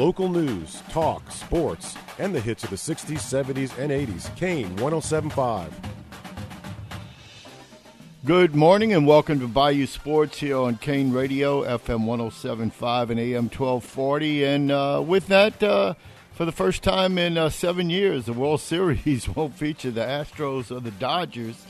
Local news, talk, sports, and the hits of the 60s, 70s, and 80s. Kane 1075. Good morning and welcome to Bayou Sports here on Kane Radio, FM 1075 and AM 1240. And uh, with that, uh, for the first time in uh, seven years, the World Series won't feature the Astros or the Dodgers.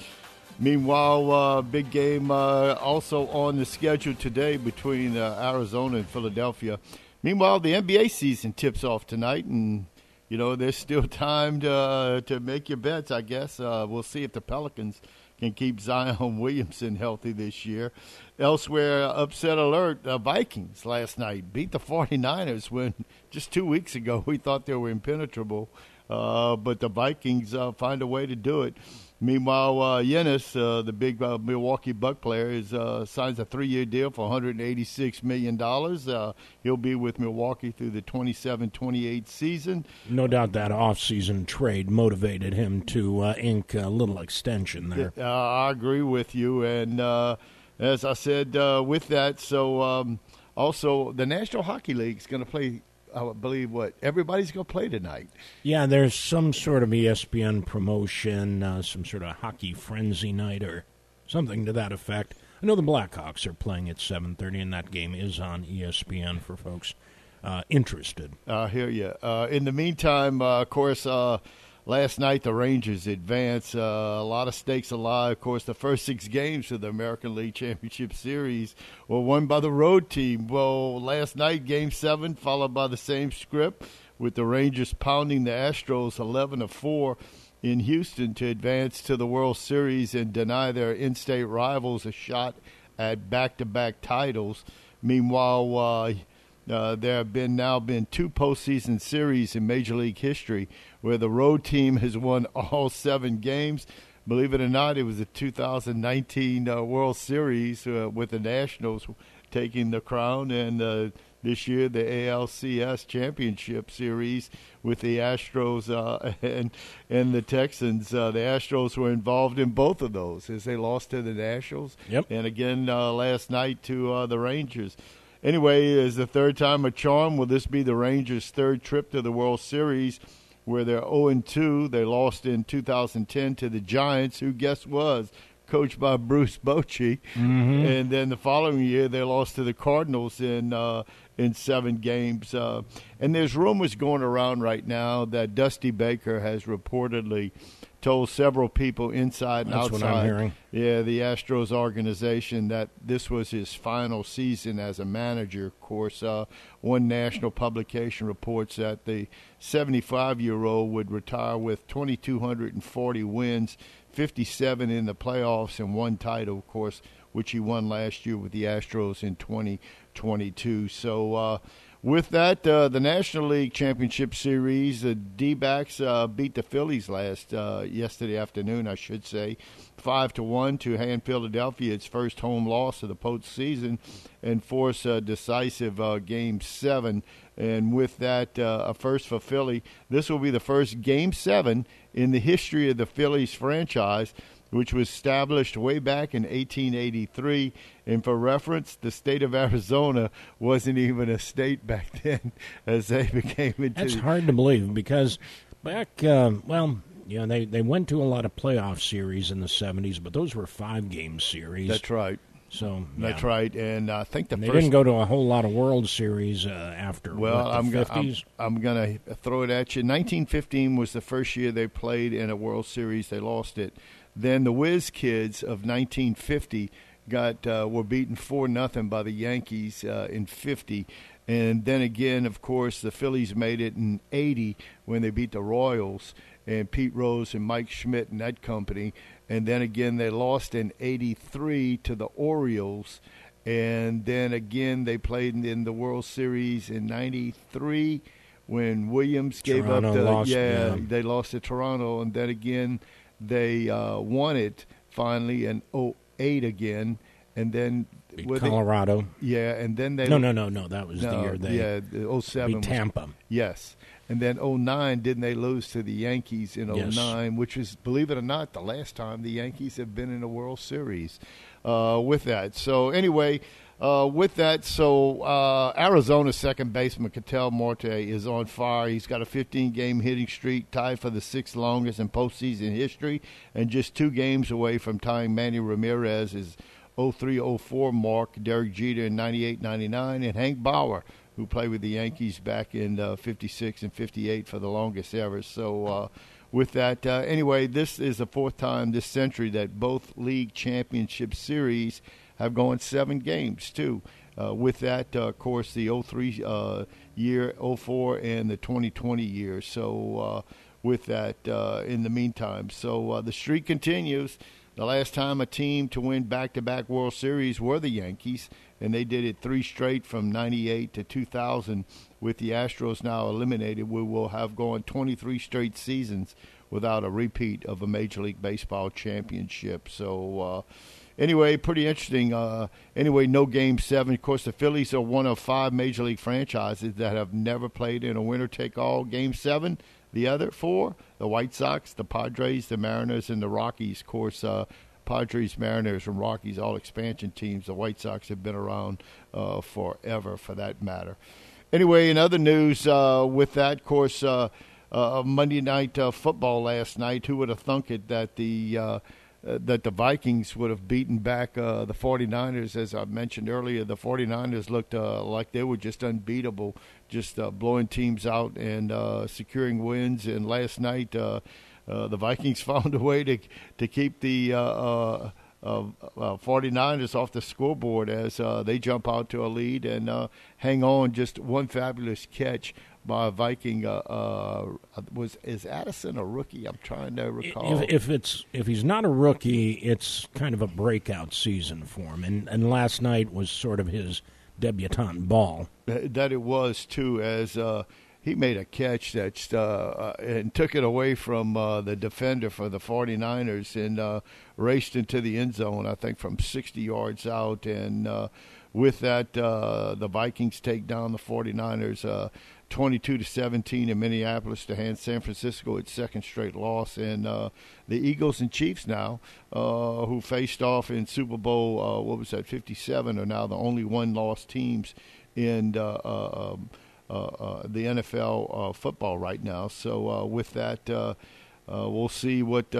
Meanwhile, uh, big game uh, also on the schedule today between uh, Arizona and Philadelphia. Meanwhile, the NBA season tips off tonight, and you know there's still time to uh, to make your bets. I guess uh, we'll see if the Pelicans can keep Zion Williamson healthy this year. Elsewhere, upset alert: the Vikings last night beat the 49ers when just two weeks ago we thought they were impenetrable, uh, but the Vikings uh, find a way to do it. Meanwhile, uh, Giannis, uh, the big uh, Milwaukee Buck player, is uh, signs a three-year deal for 186 million dollars. Uh, he'll be with Milwaukee through the 27-28 season. No doubt that off-season trade motivated him to uh, ink a little extension there. Uh, I agree with you, and uh, as I said, uh, with that, so um, also the National Hockey League is going to play. I believe what everybody's going to play tonight. Yeah, there's some sort of ESPN promotion, uh, some sort of hockey frenzy night or something to that effect. I know the Blackhawks are playing at 7:30, and that game is on ESPN for folks uh, interested. I hear you. Uh, in the meantime, uh, of course, uh, last night the Rangers advanced. Uh, a lot of stakes alive. Of course, the first six games of the American League Championship Series were won by the road team. Well, last night, Game Seven, followed by the same script, with the Rangers pounding the Astros eleven to four in Houston to advance to the World Series and deny their in-state rivals a shot at back-to-back titles. Meanwhile, uh, uh, there have been now been two postseason series in Major League history where the road team has won all seven games. Believe it or not, it was the 2019 uh, World Series uh, with the Nationals taking the crown, and uh, this year the ALCS Championship Series with the Astros uh, and and the Texans. Uh, the Astros were involved in both of those as they lost to the Nationals, Yep. and again uh, last night to uh, the Rangers. Anyway, is the third time a charm. Will this be the Rangers' third trip to the World Series, where they're 0 2? They lost in 2010 to the Giants, who guess was coached by Bruce Bochy, and then the following year they lost to the Cardinals in uh, in seven games. Uh, and there's rumors going around right now that Dusty Baker has reportedly told several people inside and That's what outside I'm hearing. yeah, the Astros organization that this was his final season as a manager. Of course, uh, one national publication reports that the 75 year old would retire with 2,240 wins, 57 in the playoffs, and one title, of course, which he won last year with the Astros in 2022. So, uh, with that, uh, the National League Championship Series, the D-backs uh, beat the Phillies last uh, yesterday afternoon, I should say, five to one to hand Philadelphia its first home loss of the postseason, and force a decisive uh, Game Seven. And with that, uh, a first for Philly. This will be the first Game Seven in the history of the Phillies franchise which was established way back in 1883. And for reference, the state of Arizona wasn't even a state back then as they became into. That's hard to believe because back, uh, well, you know, they, they went to a lot of playoff series in the 70s, but those were five game series. That's right. So That's right. And I think the And they first. didn't go to a whole lot of World Series uh, after Well, what, the I'm I'm, I'm gonna throw it at you. 1915 was the first year they played in a World Series. They lost it. Then the Whiz Kids of 1950 got uh, were beaten four nothing by the Yankees uh, in 50, and then again, of course, the Phillies made it in 80 when they beat the Royals and Pete Rose and Mike Schmidt and that company, and then again they lost in 83 to the Orioles. And then again they played in, the World Series in '93 when Williams gave Toronto up the lost, yeah, yeah. they lost to Toronto, and then again they uh, won it finally in 08 again, and then Beat were they- Colorado. yeah, and then they No, no, no, no. That was no, the year they yeah the 07 beat was- Tampa. Yes. And then 09, didn't they lose to the Yankees in Yes. 09, which is, believe it or not, the last time the Yankees have been in a World Series uh, with that. So, anyway, uh, with that, so uh, second baseman Ketel Marte is on fire. He's got a 15-game hitting streak, tied for the sixth longest in postseason history, and just two games away from tying Manny Ramirez's 03-04 mark. Derek Jeter in 98-99, and Hank Bauer, who played with the Yankees back in uh, 56 and 58 for the longest ever. So. Uh, with that, uh, anyway, this is the fourth time this century that both league championship series have gone seven games too. Uh, with that, uh, of course, the 03 uh, year, 04, and the 2020 year. So, uh, with that, uh, in the meantime, so uh, the streak continues. The last time a team to win back-to-back World Series were the Yankees, and they did it three straight from '98 to 2000. With the Astros now eliminated, we will have gone 23 straight seasons without a repeat of a Major League Baseball championship. So anyway, pretty interesting. Uh, anyway, no game seven. Of course, the Phillies are one of five major league franchises that have never played in a winner take all game seven. The other four, the White Sox, the Padres, the Mariners, and the Rockies. Of course, uh, Padres, Mariners, and Rockies, all expansion teams. The White Sox have been around uh, forever, for that matter. Anyway, in other news, uh, with that, of course, uh, uh, Monday night uh, football last night, who would have thunk it that the uh, that the Vikings would have beaten back uh, the 49ers. As I mentioned earlier, the 49ers looked uh, like they were just unbeatable, just uh, blowing teams out and uh, securing wins. And last night, the Vikings found a way to to keep the uh, 49ers off the scoreboard as they jump out to a lead and hang on. Just one fabulous catch by a Viking. Uh, uh, was is Addison a rookie? I'm trying to recall. If, if, it's if he's not a rookie, it's kind of a breakout season for him. And and last night was sort of his debutante ball. That it was too, as uh, he made a catch that uh, uh, and took it away from uh, the defender for the 49ers and raced into the end zone. I think from 60 yards out and. with that, the Vikings take down the 49ers 22 to 17 in Minneapolis to hand San Francisco its second straight loss, and uh, the Eagles and Chiefs now, uh, who faced off in Super Bowl uh, what was that 57, are now the only one-loss teams in uh, uh, um, uh, the NFL football right now. So with that, we'll see what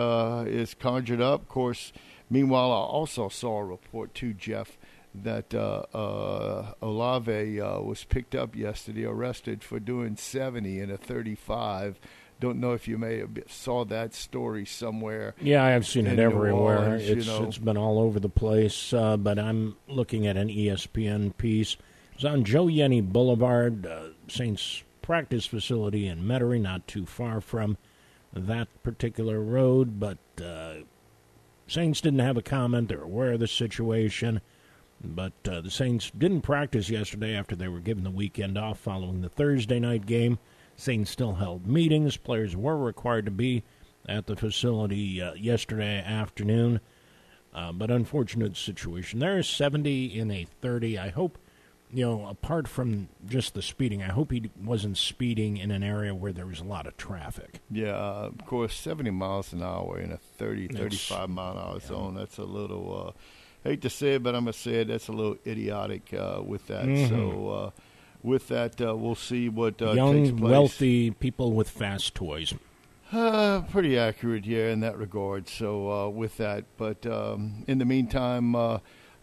is conjured up. Of course, meanwhile, I also saw a report too, Jeff that uh, uh, Olave uh, was picked up yesterday, arrested for doing 70 in a 35. Don't know if you may have saw that story somewhere. Yeah, I've seen it everywhere. Orleans, it's, you know. it's been all over the place. Uh, but I'm looking at an ESPN piece. It's on Joe Yenni Boulevard, uh, Saints practice facility in Metairie, not too far from that particular road. But uh, Saints didn't have a comment. They're aware of the situation. But uh, the Saints didn't practice yesterday after they were given the weekend off following the Thursday night game. Saints still held meetings. Players were required to be at the facility uh, yesterday afternoon. Uh, but unfortunate situation. There is 70 in a 30. I hope, you know, apart from just the speeding, I hope he wasn't speeding in an area where there was a lot of traffic. Yeah, uh, of course, 70 miles an hour in a 30, 35 mile an hour yeah. zone. That's a little uh, hate to say it, but I'm gonna say it. That's a little idiotic uh, with that. Mm-hmm. So uh, with that, uh, we'll see what uh, young, wealthy people with fast toys. Uh, pretty accurate, yeah, in that regard. So uh, with that, but um, in the meantime,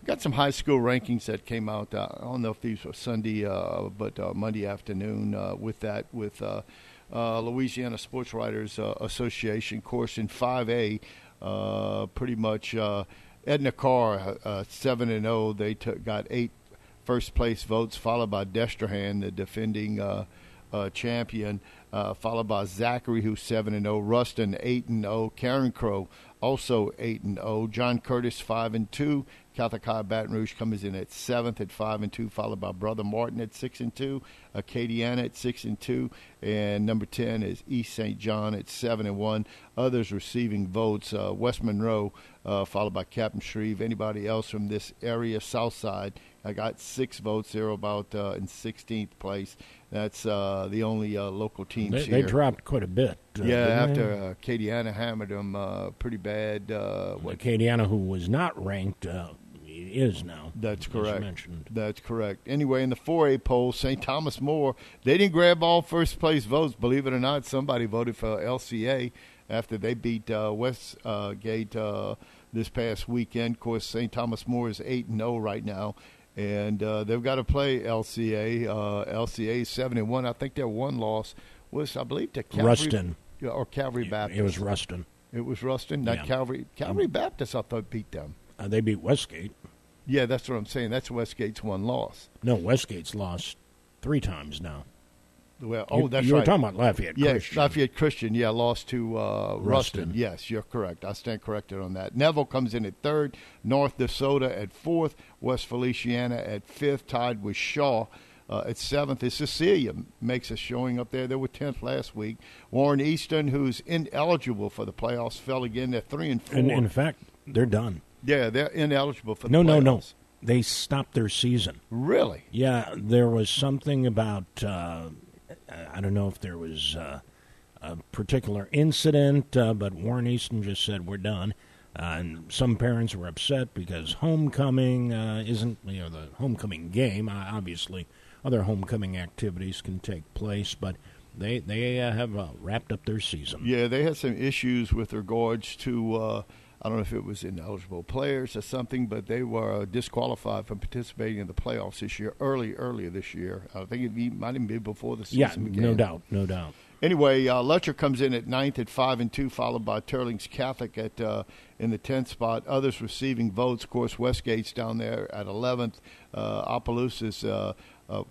got some high school rankings that came out. I don't know if these were Sunday, but Monday afternoon. with that, with Louisiana Sports Writers Association course in 5A, pretty much Edna Karr, uh, seven and zero. Oh, they took, got eight first place votes, followed by Destrehan, the defending uh, uh, champion, uh, followed by Zachary, who's seven and zero. Ruston eight and zero. Crow, also eight and zero. John Curtis five and two. Catholic Baton Rouge comes in at seventh at five and two, followed by Brother Martin at six and two, Acadiana at six and two, and number ten is East St. John at seven and one. Others receiving votes: uh, West Monroe, uh, followed by Captain Shreve. Anybody else from this area, South Side, I got six votes. They're about uh, in 16th place. That's uh, the only uh, local teams they. They dropped quite a bit. Uh, yeah, after uh, Acadiana hammered them uh, pretty bad. What Acadiana, who was not ranked, is now. That's correct. mentioned. That's correct. Anyway, in the 4A poll, St. Thomas More, they didn't grab all first place votes. Believe it or not, somebody voted for LCA after they beat uh, Westgate uh, this past weekend. Of course, St. Thomas More is 8 0 right now. And uh, they've got to play LCA. Uh, LCA is 7 and 1. I think their one loss was, I believe, to Calvary, Ruston. Or Calvary Baptist. It was Ruston. It was Ruston, not Yeah. Calvary. Calvary Baptist, I thought, beat them. Uh, they beat Westgate. Yeah, that's what I'm saying. That's Westgate's one loss. No, Westgate's lost three times now. Well, oh, You- that's you right. were talking about Lafayette Yes, Christian. Lafayette Christian, yeah, lost to uh, Ruston. Ruston. Yes, you're correct. I stand corrected on that. Neville comes in at third, North DeSoto at fourth, West Feliciana at fifth, tied with Shaw uh, at seventh. Is Cecilia makes a showing up there. They were tenth last week. Warren Easton, who's ineligible for the playoffs, fell again. They're three and four. And in fact, they're done. Yeah, they're ineligible for the No, playoffs. no, no. They stopped their season. Really? Yeah, there was something about uh, I don't know if there was uh, a particular incident, uh, but Warren Easton just said we're done. Uh, and some parents were upset because homecoming uh, isn't you know the homecoming game. Obviously, other homecoming activities can take place, but they they uh, have uh, wrapped up their season. Yeah, they had some issues with regards to uh, I don't know if it was ineligible players or something, but they were disqualified from participating in the playoffs this year. Early, earlier this year, I think it be, might even be before the season Yeah, began. no doubt, no doubt. Anyway, uh, Lutcher comes in at ninth at five and two, followed by Teurlings Catholic at uh, in the tenth spot. Others receiving votes, of course, Westgate's down there at eleventh. Uh, Opelousas uh, uh,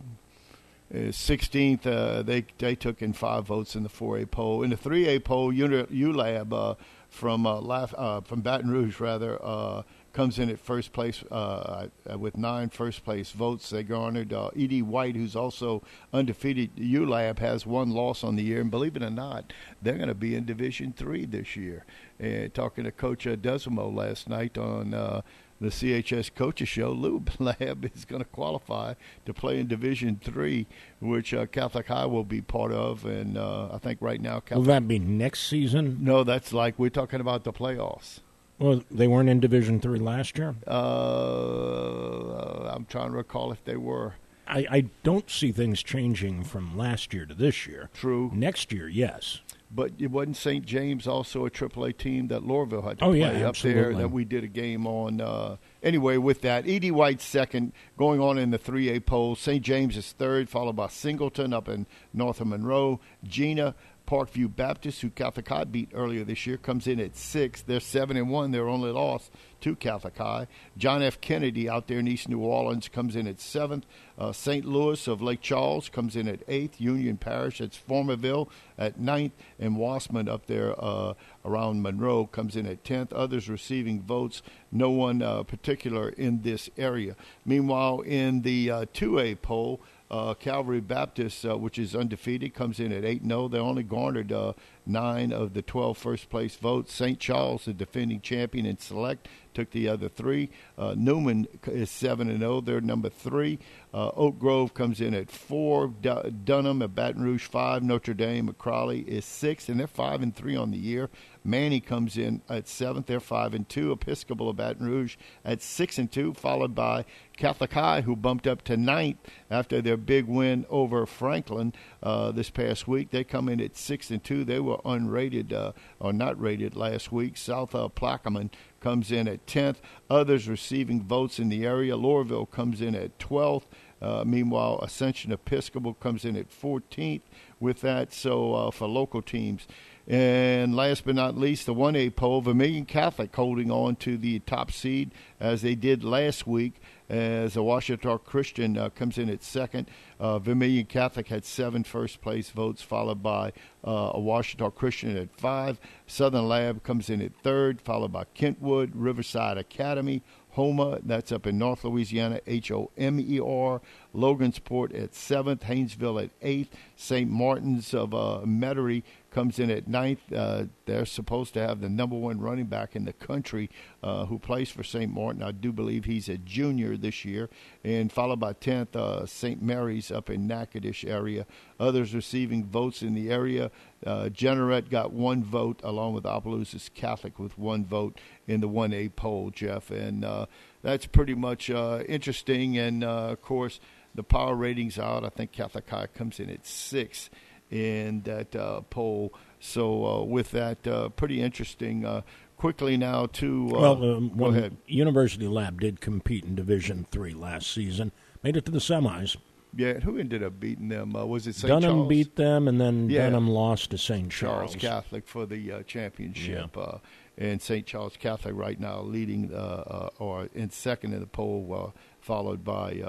Sixteenth, uh, they they took in five votes in the four A poll. In the three A poll, Uni- ULAB uh, from uh, Laf- uh, from Baton Rouge rather uh, comes in at first place uh, uh, with nine first place votes. They garnered uh, E.D. White, who's also undefeated. ULAB has one loss on the year, and believe it or not, they're going to be in Division Three this year. And talking to Coach Desimo last night on. The CHS coaches show, Lube Lab is going to qualify to play in Division Three, which uh, Catholic High will be part of. And uh, I think right now, Catholic Will that be next season? no, that's like we're talking about the playoffs. Well, they weren't in Division Three last year. Uh, I'm trying to recall if they were I, I don't see things changing from last year to this year. true, Next year, yes. But it wasn't St. James also a AAA team that Loreauville had to Oh, play yeah, up there that we did a game on. Uh, anyway, with that, E.D. White second, going on in the 3A poll. St. James is third, followed by Singleton up in North of Monroe. Jena Parkview Baptist, who Catholic High beat earlier this year, comes in at sixth. They're seven and one. Their only loss to Catholic High. John F. Kennedy out there in East New Orleans comes in at seventh. Uh, St. Louis of Lake Charles comes in at eighth. Union Parish, that's Farmerville, at ninth. And Wossman up there uh, around Monroe comes in at tenth. Others receiving votes, no one uh, particular in this area. Meanwhile, in the uh, 2A poll, uh, Calvary Baptist, uh, which is undefeated, comes in at 8 0. They only garnered uh, nine of the 12 first place votes. St. Charles, the defending champion in select, took the other three. Uh, Newman is 7 and 0. They're number three. Uh, Oak Grove comes in at 4. Du- Dunham at Baton Rouge 5. Notre Dame at is 6, and they're 5 and 3 on the year. Manny comes in at seventh. They're five and two. Episcopal of Baton Rouge at six and two, followed by Catholic High, who bumped up to ninth after their big win over Franklin uh, this past week. They come in at six and two. They were unrated uh, or not rated last week. South uh, Plaquemine comes in at tenth. Others receiving votes in the area. Loreauville comes in at twelfth. Uh, meanwhile, Ascension Episcopal comes in at 14th with that. So uh, for local teams. And last but not least, the 1A poll, Vermilion Catholic holding on to the top seed as they did last week. As the Ouachita Christian uh, comes in at second, uh, Vermilion Catholic had seven first place votes, followed by uh, a Ouachita Christian at five. Southern Lab comes in at third, followed by Kentwood, Riverside Academy, Homer, that's up in North Louisiana, H O M E R. Logansport at seventh, Haynesville at eighth, St. Martin's of uh, Metairie comes in at ninth. Uh, they're supposed to have the number one running back in the country uh, who plays for St. Martin. I do believe he's a junior this year. And followed by 10th, uh, St. Mary's up in Natchitoches area. Others receiving votes in the area. Uh, Jeanerette got one vote, along with Opelousas Catholic with one vote in the 1A poll, Jeff. And uh, that's pretty much uh, interesting. And uh, of course, the power ratings out. I think Catholic High comes in at six in that uh, poll. So uh, with that, uh, pretty interesting. Uh, quickly now to well, um, go ahead. University Lab did compete in Division Three last season, made it to the semis. Yeah, who ended up beating them? was it St. Dunham Charles? beat them, and then yeah. Dunham lost to St. Charles. Charles Catholic for the championship. Yeah and St. Charles Catholic right now leading uh, uh, or in second in the poll, uh, followed by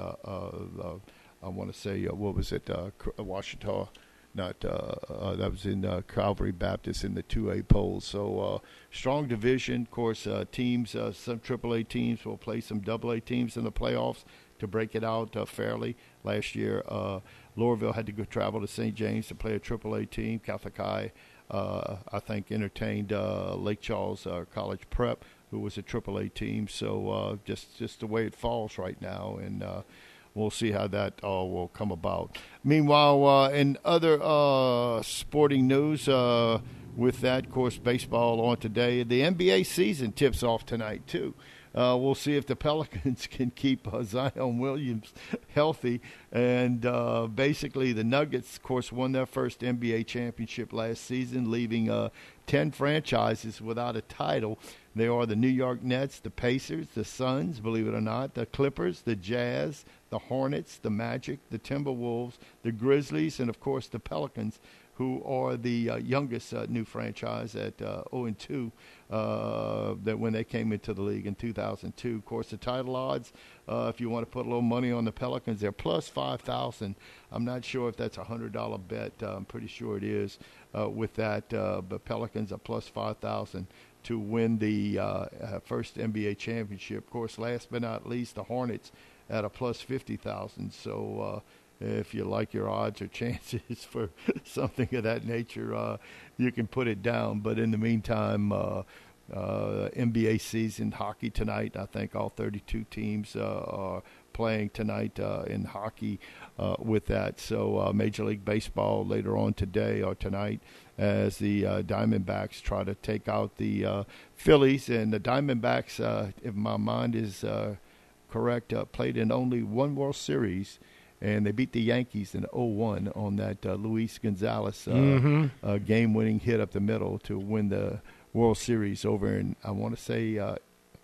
I want to say what was it, Ouachita not uh, uh, that was in uh, Calvary Baptist in the 2A polls. So strong division. Of course, teams, some AAA teams will play some AA teams in the playoffs to break it out fairly. Last year, Loreauville had to go travel to St. James to play a AAA team. Catholic High I think entertained Lake Charles College Prep, who was a AAA team. So uh, just just the way it falls right now, and uh, we'll see how that all will come about. Meanwhile, uh, in other uh, sporting news, uh, with that, of course, baseball on today. The NBA season tips off tonight too. Uh, we'll see if the Pelicans can keep uh, Zion Williams healthy. And uh, basically, the Nuggets, of course, won their first NBA championship last season, leaving uh, 10 franchises without a title. They are the New York Nets, the Pacers, the Suns, believe it or not, the Clippers, the Jazz, the Hornets, the Magic, the Timberwolves, the Grizzlies, and, of course, the Pelicans who are the uh, youngest uh, new franchise at uh, 0 and 2 uh, that when they came into the league in 2002. Of course, the title odds, uh, if you want to put a little money on the Pelicans, they're plus 5,000. I'm not sure if that's a hundred dollar bet. Uh, I'm pretty sure it is with that. but Pelicans are plus 5,000 to win the first NBA championship. Of course, last but not least, the Hornets at a plus 50,000. So if you like your odds or chances for something of that nature, uh, you can put it down. But in the meantime, uh, uh, NBA season hockey tonight. I think all 32 teams uh, are playing tonight uh, in hockey uh, with that. So Major League Baseball later on today or tonight as the Diamondbacks try to take out the Phillies. And the Diamondbacks, if my mind is correct, played in only one World Series and they beat the Yankees in 0-1 on that uh, Luis Gonzalez uh, mm-hmm. uh, game-winning hit up the middle to win the World Series over in I want to say uh,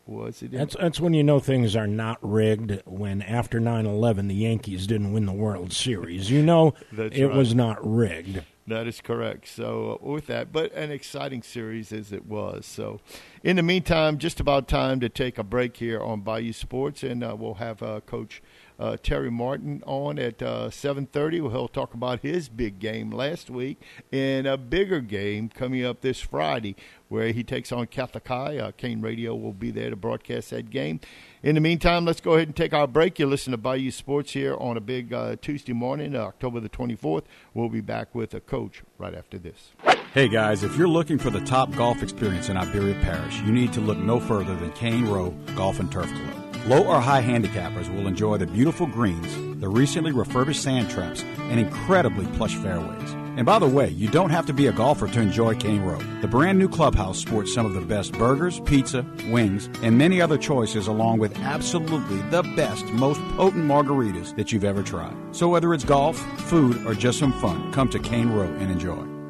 was it? That's that's when you know things are not rigged. When after 9-11, the Yankees didn't win the World Series, you know it right. was not rigged. That is correct. So uh, with that, but an exciting series as it was. So, in the meantime, just about time to take a break here on Bayou Sports, and uh, we'll have uh, Coach uh, Terry Martin on at uh, 7:30. He'll talk about his big game last week and a bigger game coming up this Friday, where he takes on Catholic High. Uh, Kane Radio will be there to broadcast that game. In the meantime, let's go ahead and take our break. You listen to Bayou Sports here on a big uh, Tuesday morning, October the 24th. We'll be back with a coach right after this. Hey guys, if you're looking for the top golf experience in Iberia Parish, you need to look no further than Cane Row Golf and Turf Club. Low or high handicappers will enjoy the beautiful greens, the recently refurbished sand traps, and incredibly plush fairways. And by the way, you don't have to be a golfer to enjoy Cane Row. The brand new clubhouse sports some of the best burgers, pizza, wings, and many other choices, along with absolutely the best, most potent margaritas that you've ever tried. So whether it's golf, food, or just some fun, come to Cane Row and enjoy.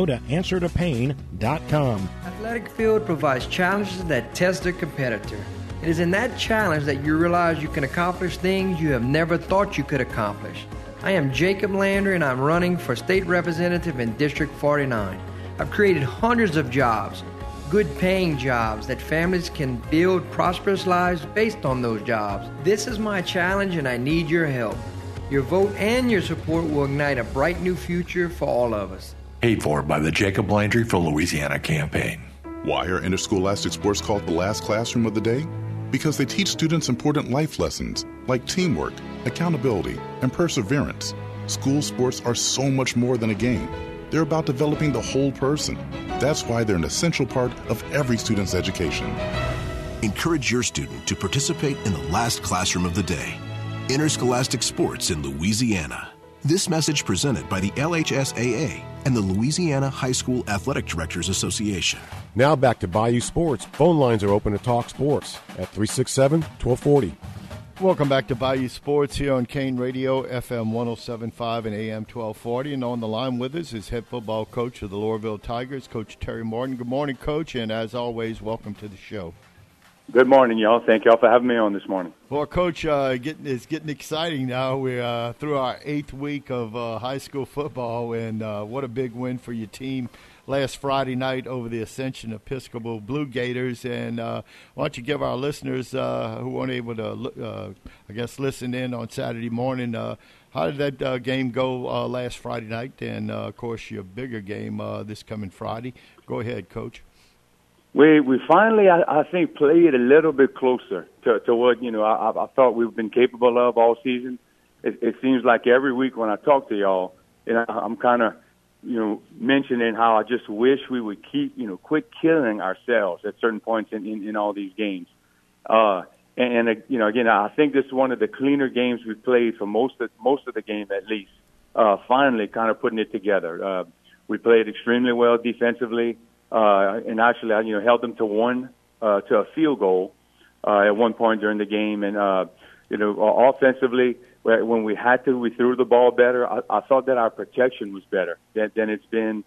go to answertopain.com. Athletic Field provides challenges that test the competitor. It is in that challenge that you realize you can accomplish things you have never thought you could accomplish. I am Jacob Landry and I'm running for state representative in District 49. I've created hundreds of jobs, good paying jobs that families can build prosperous lives based on those jobs. This is my challenge and I need your help. Your vote and your support will ignite a bright new future for all of us. Paid for by the Jacob Landry for Louisiana campaign. Why are interscholastic sports called the last classroom of the day? because they teach students important life lessons like teamwork, accountability, and perseverance. School sports are so much more than a game. They're about developing the whole person. That's why they're an essential part of every student's education. Encourage your student to participate in the last classroom of the day interscholastic sports in Louisiana. This message presented by the LHSAA and the Louisiana High School Athletic Directors Association. Now back to Bayou Sports. Phone lines are open to talk sports at 367 1240. Welcome back to Bayou Sports here on Kane Radio, FM 1075 and AM 1240. And on the line with us is head football coach of the Loreauville Tigers, Coach Terry Martin. Good morning, Coach, and as always, welcome to the show. Good morning, y'all. Thank y'all for having me on this morning. Well, Coach, uh, getting it's getting exciting now. We're uh, through our eighth week of uh, high school football, and uh, what a big win for your team last Friday night over the Ascension Episcopal Blue Gators. And uh, why don't you give our listeners uh, who weren't able to, I guess, listen in on Saturday morning, how did that game go last Friday night? And of course, your bigger game this coming Friday. Go ahead, Coach we we finally I, I think played a little bit closer to, to what you know I, I thought we've been capable of all season. It, it seems like every week when I talk to y'all, you know, I'm kind of you know mentioning how I just wish we would keep you know quit killing ourselves at certain points in in, in all these games. Uh, and, and you know again I think this is one of the cleaner games we've played for most of most of the game at least. Uh, finally, kind of putting it together. Uh, we played extremely well defensively uh, and actually, I, you know, held them to one uh, to a field goal uh, at one point during the game. And uh, you know, offensively, when we had to, we threw the ball better. I, I thought that our protection was better than, than it's been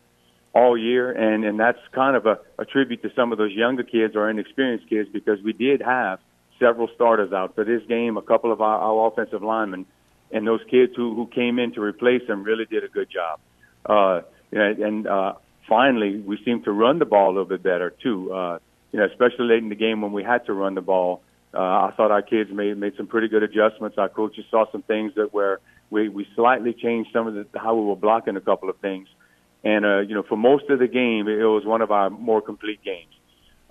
all year, and and that's kind of a, a tribute to some of those younger kids or inexperienced kids because we did have several starters out for this game. A couple of our, our offensive linemen and those kids who who came in to replace them really did a good job. Uh, and uh, finally we seemed to run the ball a little bit better too. Uh, you know, especially late in the game when we had to run the ball. Uh, I thought our kids made made some pretty good adjustments. Our coaches saw some things that where we we slightly changed some of the how we were blocking a couple of things. And uh, you know, for most of the game, it was one of our more complete games.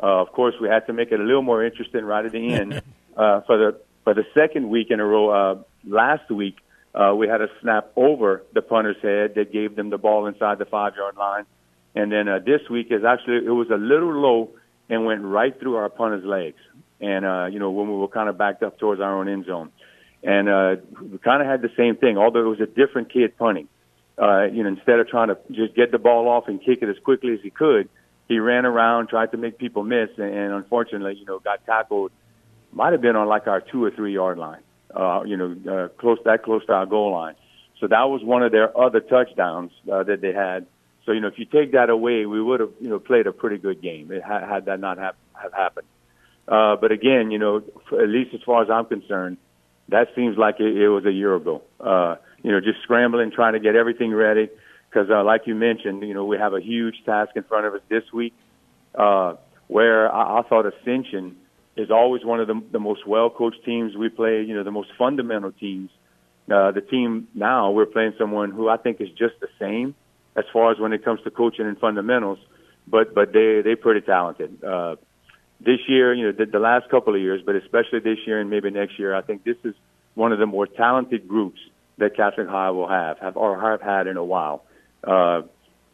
Uh, of course, we had to make it a little more interesting right at the end. uh, for the for the second week in a row, uh, last week uh, we had a snap over the punter's head that gave them the ball inside the five yard line. And then uh, this week is actually it was a little low and went right through our punter's legs. And uh, you know when we were kind of backed up towards our own end zone, and uh, we kind of had the same thing. Although it was a different kid punting. Uh, you know, instead of trying to just get the ball off and kick it as quickly as he could, he ran around, tried to make people miss, and, and unfortunately, you know, got tackled. Might have been on like our two or three yard line. Uh, you know, uh, close that close to our goal line. So that was one of their other touchdowns uh, that they had. So you know, if you take that away, we would have you know played a pretty good game had, had that not have, have happened. Uh, but again, you know, at least as far as I'm concerned, that seems like it, it was a year ago. Uh, you know, just scrambling, trying to get everything ready. Because, uh, like you mentioned, you know, we have a huge task in front of us this week, uh, where I, I thought Ascension is always one of the, the most well-coached teams we play. You know, the most fundamental teams. Uh, the team now we're playing someone who I think is just the same as far as when it comes to coaching and fundamentals, but but they they're pretty talented. Uh, this year, you know, the, the last couple of years, but especially this year and maybe next year, I think this is one of the more talented groups that Catholic High will have, have or have had in a while. Uh,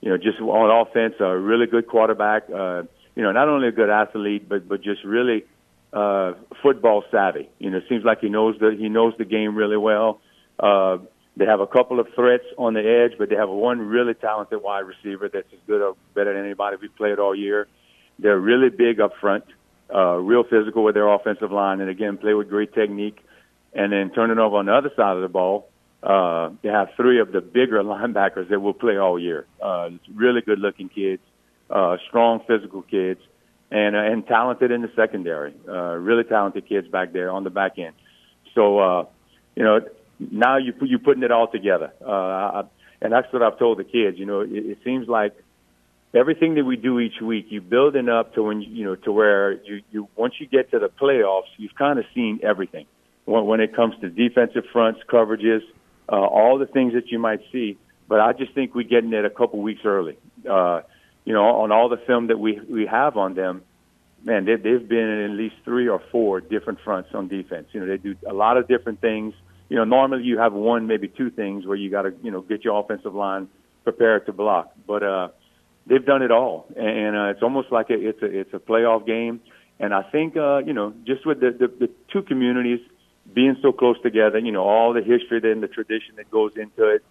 you know, just on offense, a really good quarterback. Uh, you know, not only a good athlete, but but just really uh, football savvy. You know, seems like he knows the he knows the game really well. Uh, they have a couple of threats on the edge, but they have one really talented wide receiver that's as good or better than anybody we've played all year. They're really big up front, uh, real physical with their offensive line, and again, play with great technique. And then turning over on the other side of the ball, uh, they have three of the bigger linebackers that will play all year. Uh, really good looking kids, uh, strong physical kids, and, uh, and talented in the secondary. Uh, really talented kids back there on the back end. So, uh, you know, now you you're putting it all together. Uh, I, and that's what I've told the kids. You know, it, it seems like everything that we do each week, you building up to when you, know to where you you once you get to the playoffs, you've kind of seen everything when, when it comes to defensive fronts, coverages, uh, all the things that you might see. But I just think we're getting it a couple weeks early. Uh, you know, on all the film that we we have on them, man, they, they've been in at least three or four different fronts on defense. You know, they do a lot of different things. You know, normally you have one, maybe two things where you got to, you know, get your offensive line prepared to block. But uh, they've done it all, and uh, it's almost like a, it's a it's a playoff game. And I think, uh, you know, just with the, the the two communities being so close together, you know, all the history and the tradition that goes into it.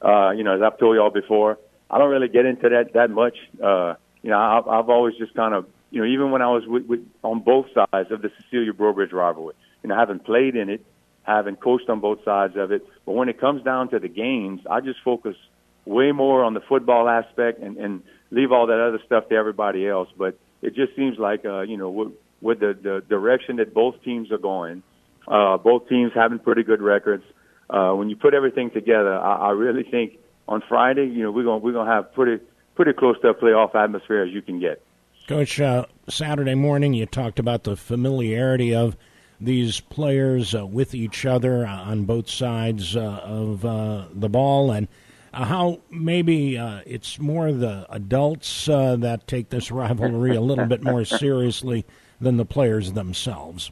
Uh, you know, as I've told y'all before, I don't really get into that that much. Uh, you know, I've, I've always just kind of, you know, even when I was with, with on both sides of the Cecilia Breaux-Bridge rivalry, know, I haven't played in it, haven't coached on both sides of it, but when it comes down to the games, I just focus way more on the football aspect and, and leave all that other stuff to everybody else. But it just seems like, uh, you know, with, with the, the direction that both teams are going, uh, both teams having pretty good records. Uh, when you put everything together, I, I really think on Friday, you know, we're gonna we're gonna have pretty pretty close to a playoff atmosphere as you can get. Coach, uh, Saturday morning you talked about the familiarity of these players uh, with each other on both sides uh, of uh, the ball, and uh, how maybe uh, it's more the adults uh, that take this rivalry a little bit more seriously than the players themselves.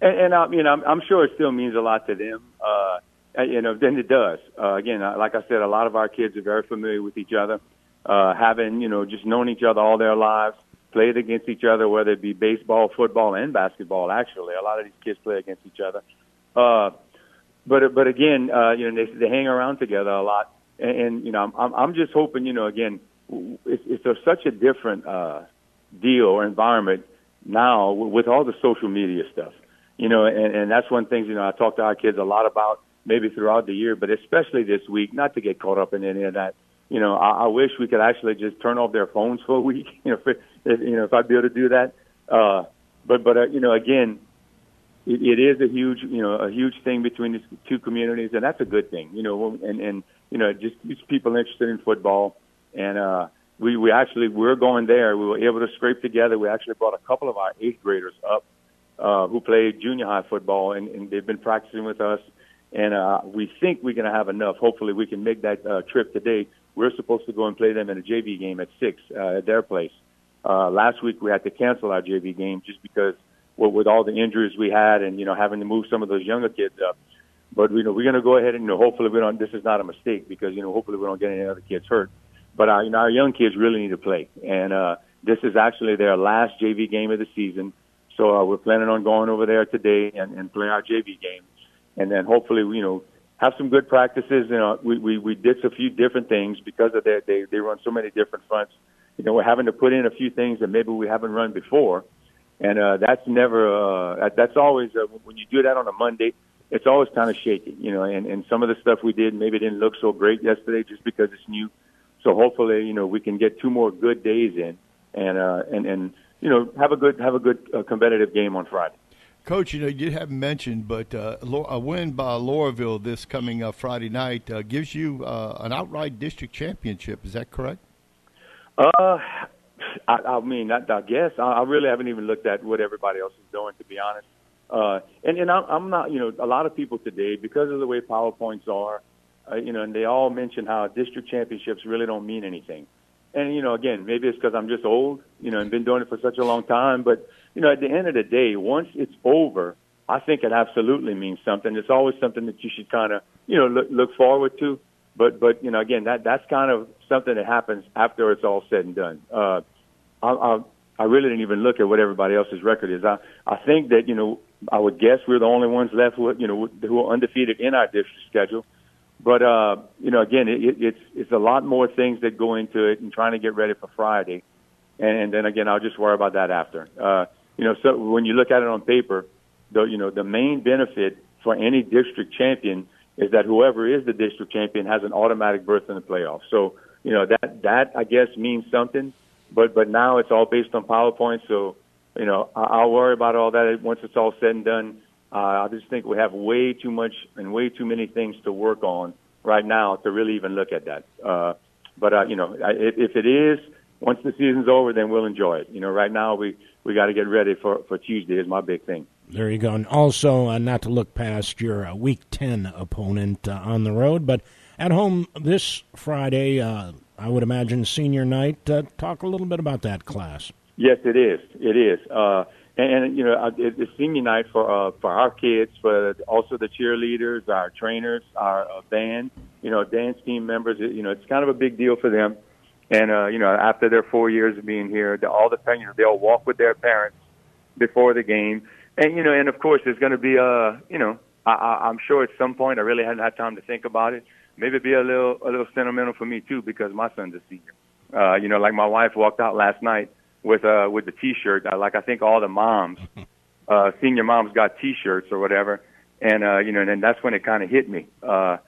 And, and um, you know, I'm, I'm sure it still means a lot to them. Uh, you know, then it does. Uh, again, like I said, a lot of our kids are very familiar with each other, uh, having you know just known each other all their lives, played against each other, whether it be baseball, football, and basketball. Actually, a lot of these kids play against each other. Uh, but but again, uh, you know, they they hang around together a lot, and, and you know, I'm I'm just hoping, you know, again, it's, it's such a different uh, deal or environment now with all the social media stuff you know, and, and that's one thing, you know, I talk to our kids a lot about maybe throughout the year, but especially this week, not to get caught up in any of that. You know, I, I wish we could actually just turn off their phones for a week, you know, if, if you know, if I'd be able to do that. Uh, but, but, uh, you know, again, it, it is a huge, you know, a huge thing between these two communities, and that's a good thing, you know, and, and, you know, it just keeps people interested in football. And, uh, we, we actually, we're going there. We were able to scrape together. We actually brought a couple of our eighth graders up uh, who play junior high football, and, and they've been practicing with us. And uh, we think we're going to have enough. Hopefully, we can make that uh, trip today. We're supposed to go and play them in a JV game at six uh, at their place. Uh, last week we had to cancel our JV game just because well, with all the injuries we had, and you know having to move some of those younger kids up. But you know we're going to go ahead and you know hopefully we don't. This is not a mistake because you know hopefully we don't get any other kids hurt. But our, you know our young kids really need to play, and uh, this is actually their last JV game of the season. So uh, we're planning on going over there today and, and playing our JV game, and then hopefully you know have some good practices. You know, we we, we did a few different things because of that. They they run so many different fronts. You know, we're having to put in a few things that maybe we haven't run before, and uh, that's never uh, that's always uh, when you do that on a Monday. It's always kind of shaky, you know, and, and some of the stuff we did maybe didn't look so great yesterday just because it's new. So hopefully, you know, we can get two more good days in, and uh, and and you know, have a good have a good uh, competitive game on Friday. Coach, you know, you haven't mentioned, but uh, a win by Loreauville this coming uh, Friday night uh, gives you uh, an outright district championship. Is that correct? Uh, I, I mean, I, I guess I, I really haven't even looked at what everybody else is doing, to be honest. Uh, and and I'm, I'm not, you know, a lot of people today because of the way powerpoints are, uh, you know, and they all mention how district championships really don't mean anything and you know, again, maybe it's because I'm just old, you know, and been doing it for such a long time. But you know, at the end of the day, once it's over, I think it absolutely means something. It's always something that you should kind of, you know, look, look forward to. But but you know, again, that that's kind of something that happens after it's all said and done. Uh, I, I I really didn't even look at what everybody else's record is. I I think that you know, I would guess we're the only ones left with you know who are undefeated in our district schedule. But uh, you know, again, it, it's it's a lot more things that go into it and trying to get ready for Friday, and, and then again, I'll just worry about that after. Uh, you know, so when you look at it on paper, the you know the main benefit for any district champion is that whoever is the district champion has an automatic berth in the playoffs. So you know that that I guess means something, but but now it's all based on PowerPoint. So you know I, I'll worry about all that once it's all said and done. Uh, I just think we have way too much and way too many things to work on right now to really even look at that. Uh, but uh, you know, if, if it is, once the season's over, then we'll enjoy it. You know, right now we we got to get ready for for Tuesday is my big thing. There you go. And also, uh, not to look past your uh, Week Ten opponent uh, on the road, but at home this Friday, uh, I would imagine senior night. Uh, talk a little bit about that class. Yes, it is. It is. Uh, and, and you know, it, it's senior night for uh, for our kids, for also the cheerleaders, our trainers, our uh, band, you know, dance team members. You know, it's kind of a big deal for them. And uh, you know, after their four years of being here, all the you know, they'll walk with their parents before the game, and you know, and of course, there's going to be a, you know, I, I, I'm sure at some point, I really hadn't had time to think about it. Maybe be a little a little sentimental for me too, because my son's a senior. Uh, you know, like my wife walked out last night with uh with the T-shirt. Uh, like I think all the moms, uh, senior moms got T-shirts or whatever, and uh, you know, and then that's when it kind of hit me. Uh,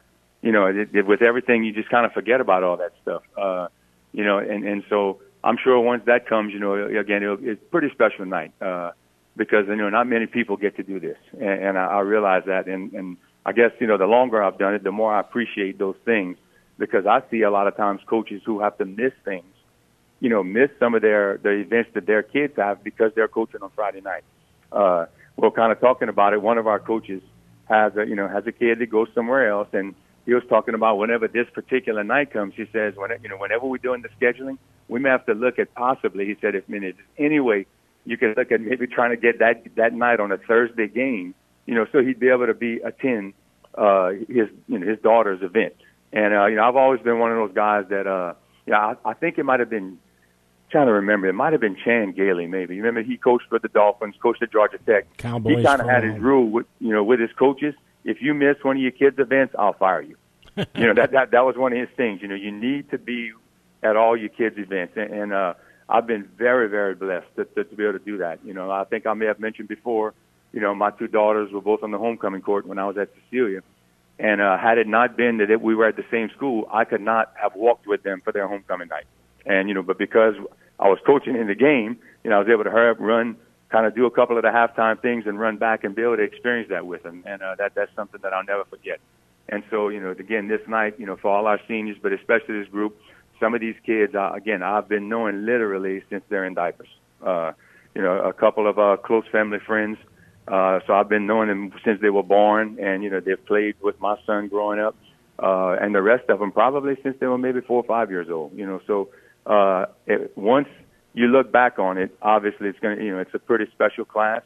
you know, it, it, with everything, you just kind of forget about all that stuff. Uh, you know, and and so I'm sure once that comes, you know, again, it's a pretty special night uh, because you know not many people get to do this, and, and I, I realize that, and and I guess you know the longer I've done it, the more I appreciate those things because I see a lot of times coaches who have to miss things you know, miss some of their the events that their kids have because they're coaching on Friday night. Uh, we're kind of talking about it. One of our coaches has a you know has a kid that goes somewhere else, and he was talking about whenever this particular night comes. He says, when you know, whenever we're doing the scheduling, we may have to look at possibly. He said, if I mean, if you can look at maybe trying to get that that night on a Thursday game, you know, so he'd be able to be attend uh, his you know his daughter's event. And uh, you know, I've always been one of those guys that uh, yeah, I, I think it might have been trying to remember. It might have been Chan Gailey, maybe. You remember he coached with the Dolphins, coached at Georgia Tech. Cowboys he kind of had his rule, with, you know, with his coaches. If you miss one of your kids' events, I'll fire you. you know that that that was one of his things. You know, you need to be at all your kids' events, and, and uh, I've been very very blessed to, to, to be able to do that. You know, I think I may have mentioned before. You know, my two daughters were both on the homecoming court when I was at Cecilia. And uh, had it not been that it, we were at the same school, I could not have walked with them for their homecoming night. And you know, but because I was coaching in the game, you know, I was able to hurry up, run, kind of do a couple of the halftime things, and run back and be able to experience that with them. And uh, that that's something that I'll never forget. And so, you know, again, this night, you know, for all our seniors, but especially this group, some of these kids, uh, again, I've been knowing literally since they're in diapers. Uh, you know, a couple of uh, close family friends. Uh, so I've been knowing them since they were born, and you know, they've played with my son growing up, uh, and the rest of them probably since they were maybe four or five years old. You know, so uh, it, once you look back on it, obviously it's going to, you know, it's a pretty special class.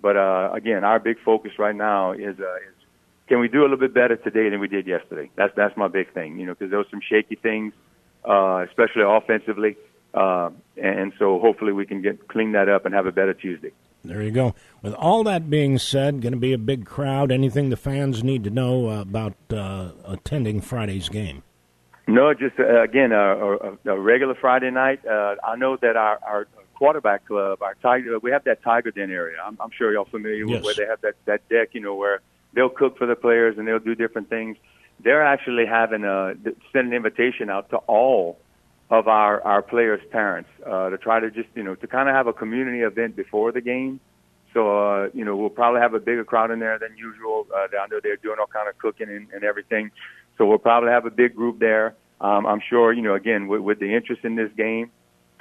But uh, again, our big focus right now is, uh, is can we do a little bit better today than we did yesterday? That's that's my big thing, you know, because there were some shaky things, uh, especially offensively, uh, and so hopefully we can get clean that up and have a better Tuesday. There you go. With all that being said, going to be a big crowd. Anything the fans need to know uh, about uh, attending Friday's game? No, just uh, again a, a, a regular Friday night. Uh, I know that our, our quarterback club, our tiger, we have that Tiger Den area. I'm, I'm sure y'all familiar yes. with where they have that that deck, you know, where they'll cook for the players and they'll do different things. They're actually having a send an invitation out to all of our our players' parents uh, to try to just you know to kind of have a community event before the game. So uh, you know we'll probably have a bigger crowd in there than usual. Uh, down there, they're doing all kind of cooking and, and everything. So we'll probably have a big group there. Um, I'm sure, you know, again, with, with the interest in this game,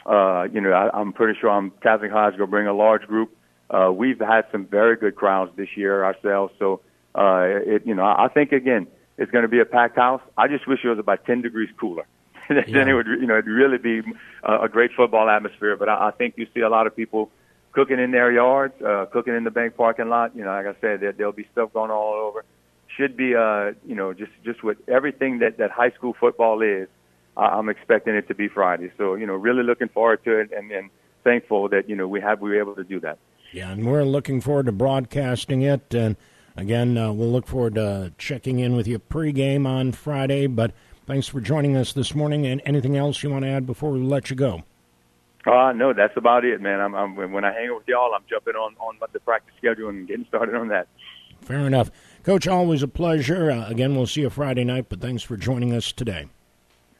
uh, you know, I, I'm pretty sure I'm Catholic High is going to bring a large group. Uh, we've had some very good crowds this year ourselves. So, uh, it, you know, I think again, it's going to be a packed house. I just wish it was about 10 degrees cooler. then Yeah. it would, you know, it'd really be a, a great football atmosphere. But I, I think you see a lot of people cooking in their yards, uh, cooking in the bank parking lot. You know, like I said, there, there'll be stuff going all over should be uh you know just just with everything that that high school football is uh, i'm expecting it to be friday so you know really looking forward to it and and thankful that you know we have we were able to do that Yeah, and we're looking forward to broadcasting it. And again, uh, we'll look forward to checking in with you pregame on Friday. But thanks for joining us this morning. And anything else you want to add before we let you go? uh no that's about it man i'm, I'm when i hang out with y'all i'm jumping on on the practice schedule and getting started on that Fair enough. Coach, always a pleasure. Uh, again, we'll see you Friday night, but thanks for joining us today.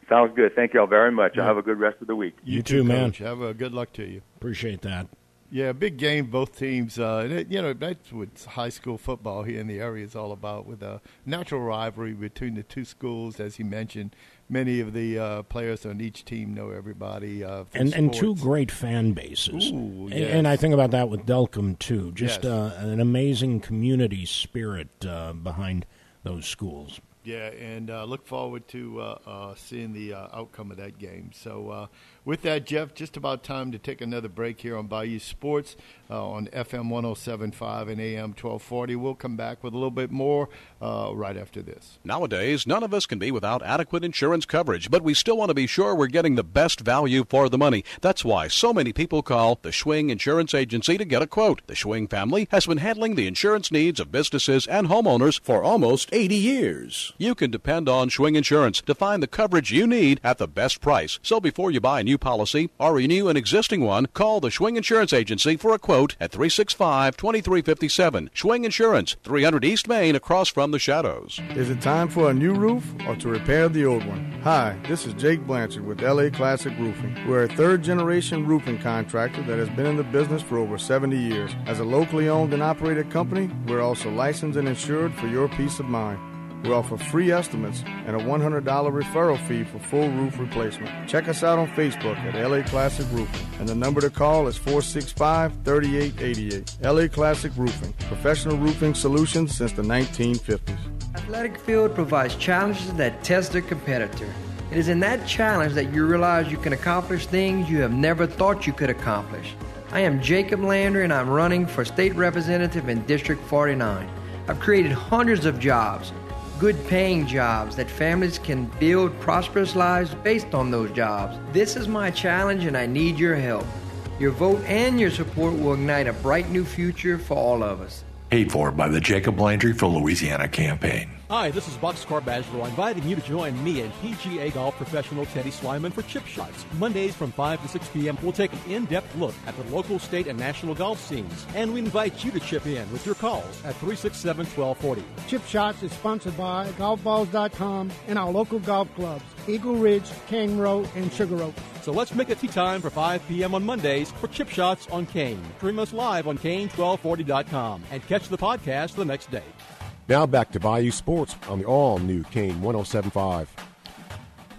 sounds good thank y'all very much y'all have a good rest of the week You too, man. Coach. Have a good luck to you. Appreciate that. Yeah, big game, both teams. Uh, and it- you know, that's what high school football here in the area is all about, with a natural rivalry between the two schools. As you mentioned, many of the uh, players on each team know everybody. Uh, and and two great fan bases. Ooh, And- yes. And I think about that with Delcambre too. Just Yes. uh, an amazing community spirit uh, behind those schools. Yeah, and uh, look forward to uh, uh, seeing the uh, outcome of that game. So, uh, with that, Jeff, just about time to take another break here on Bayou Sports uh, on FM 1075 and AM 1240. We'll come back with a little bit more right after this. Nowadays, none of us can be without adequate insurance coverage, but we still want to be sure we're getting the best value for the money. That's why so many people call the Schwing Insurance Agency to get a quote. The Schwing family has been handling the insurance needs of businesses and homeowners for almost 80 years. You can depend on Schwing Insurance to find the coverage you need at the best price. So before you buy a new policy or renew an existing one, call the Schwing Insurance Agency for a quote at 365 2357. Schwing Insurance, 300 East Main, across from the Shadows. Is it time for a new roof or to repair the old one? Hi, this is Jake Blanchard with LA Classic Roofing. We're a third generation roofing contractor that has been in the business for over 70 years. As a locally owned and operated company, we're also licensed and insured for your peace of mind. We offer free estimates and a $100 referral fee for full roof replacement. Check us out on Facebook at LA Classic Roofing, and the number to call is 465 3888. LA Classic Roofing, professional roofing solutions since the 1950s. Athletic Field provides challenges that test a competitor. It is in that challenge that you realize you can accomplish things you have never thought you could accomplish. I am Jacob Landry, and I'm running for state representative in District 49. I've created hundreds of jobs good paying jobs that families can build prosperous lives based on those jobs. This is my challenge and I need your help. Your vote and your support will ignite a bright new future for all of us. Paid for by the Jacob Landry for Louisiana campaign. Hi, this is Boxcar Badgerow, inviting you to join me and PGA golf professional Teddy Swyman for Chip Shots. Mondays from 5 to 6 p.m., we'll take an in-depth look at the local, state, and national golf scenes. And we invite you to chip in with your calls at 367-1240. Chip Shots is sponsored by GolfBalls.com and our local golf clubs, Eagle Ridge, Cane Row, and Sugar Oak. So let's make it tea time for 5 p.m. on Mondays for Chip Shots on Kane. Stream us live on Kane1240.com and catch the podcast the next day. Now back to Bayou Sports on the all new Kane 1075.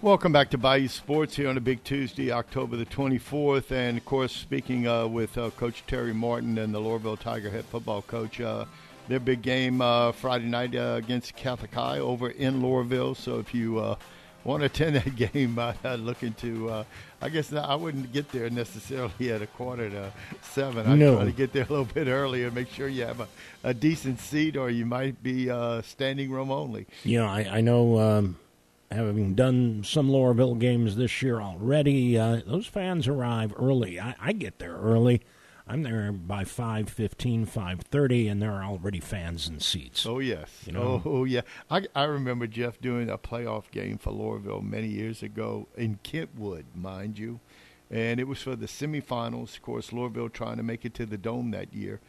Welcome back to Bayou Sports here on a big Tuesday, October the 24th. And of course, speaking uh, with uh, Coach Terry Martin and the Loreauville Tiger head football coach, uh, their big game uh, Friday night uh, against Catholic High over in Loreauville. So if you uh, want to attend that game, uh, looking to. I guess I wouldn't get there necessarily at a quarter to seven. I'd no. try to get there a little bit earlier, and make sure you have a, a decent seat, or you might be uh, standing room only. You know, I, I know. Um, having done some Loreauville games this year already, uh, those fans arrive early. I, I get there early. I'm there by 5.15, 5.30, and there are already fans in seats. Oh, yes. You know? oh, oh, yeah. I, I remember, Jeff, doing a playoff game for Loreauville many years ago in Kentwood, mind you. And it was for the semifinals. Of course, Loreauville trying to make it to the Dome that year.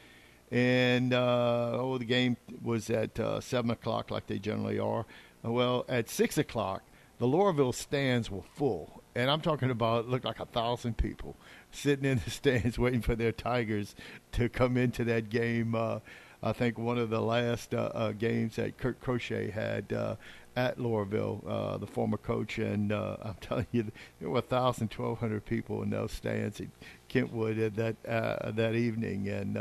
And, uh, oh, the game was at uh, 7 o'clock like they generally are. Well, at 6 o'clock, the Loreauville stands were full. And I'm talking about, it looked like a thousand people sitting in the stands waiting for their Tigers to come into that game. Uh, I think one of the last uh, uh, games that Kurt Crochet had uh, at Loreauville, uh, the former coach, and uh, I'm telling you, there were 1,000, 1,200 people in those stands at Kentwood that uh, that evening, and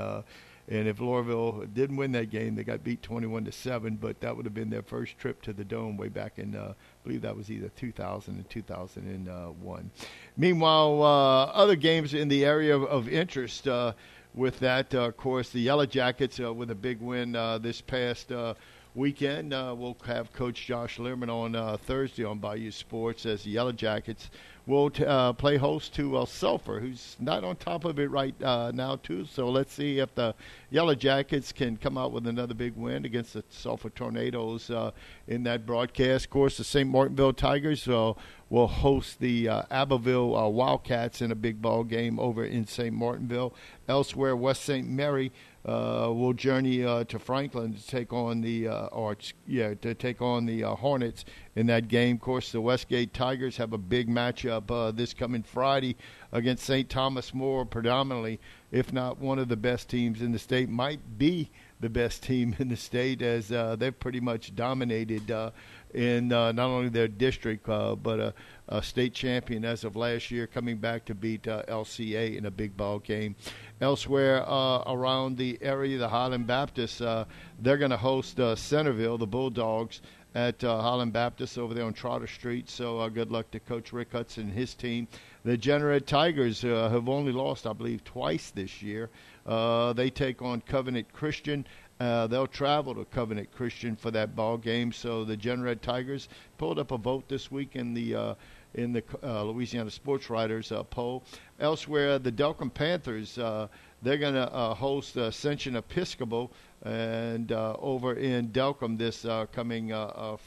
and if Loreauville didn't win that game, they got beat 21 to seven. But that would have been their first trip to the Dome way back in, believe that was either 2000 and 2001. Meanwhile, uh, other games in the area of, of interest. Uh, with that, uh, of course, the Yellow Jackets with a big win uh, this past weekend. we'll have Coach Josh Learman on Thursday on Bayou Sports as the Yellow Jackets will t- uh, play host to uh, Sulphur, who's not on top of it right uh, now, too. So let's see if the Yellow Jackets can come out with another big win against the Sulphur Tornadoes uh, in that broadcast. Of course, the St. Martinville Tigers uh, will host the uh, Abbeville uh, Wildcats in a big ball game over in St. Martinville. Elsewhere, West St. Mary uh, will journey uh, to Franklin to take on the uh, or yeah to take on the uh, Hornets in that game. Of course, the Westgate Tigers have a big matchup uh, this coming Friday against St. Thomas More, predominantly, if not one of the best teams in the state, might be the best team in the state as uh, they've pretty much dominated in uh, not only their district uh, but a, a, state champion as of last year, coming back to beat uh, LCA in a big ball game. Elsewhere uh, around the area, the Highland Baptists, uh, they're going to host uh, Centerville, the Bulldogs, at uh, Highland Baptist over there on Trotter Street. So uh, good luck to Coach Rick Hudson and his team. The Jeanerette Tigers uh, have only lost, I believe, twice this year. Uh, they take on Covenant Christian. They'll travel to Covenant Christian for that ball game. So the Jeanerette Tigers pulled up a vote this week in the in the uh, Louisiana Sports Writers uh, poll. Elsewhere, the Delcambre Panthers uh, they're going to uh, host Ascension Episcopal and uh, over in Delcambre this uh, coming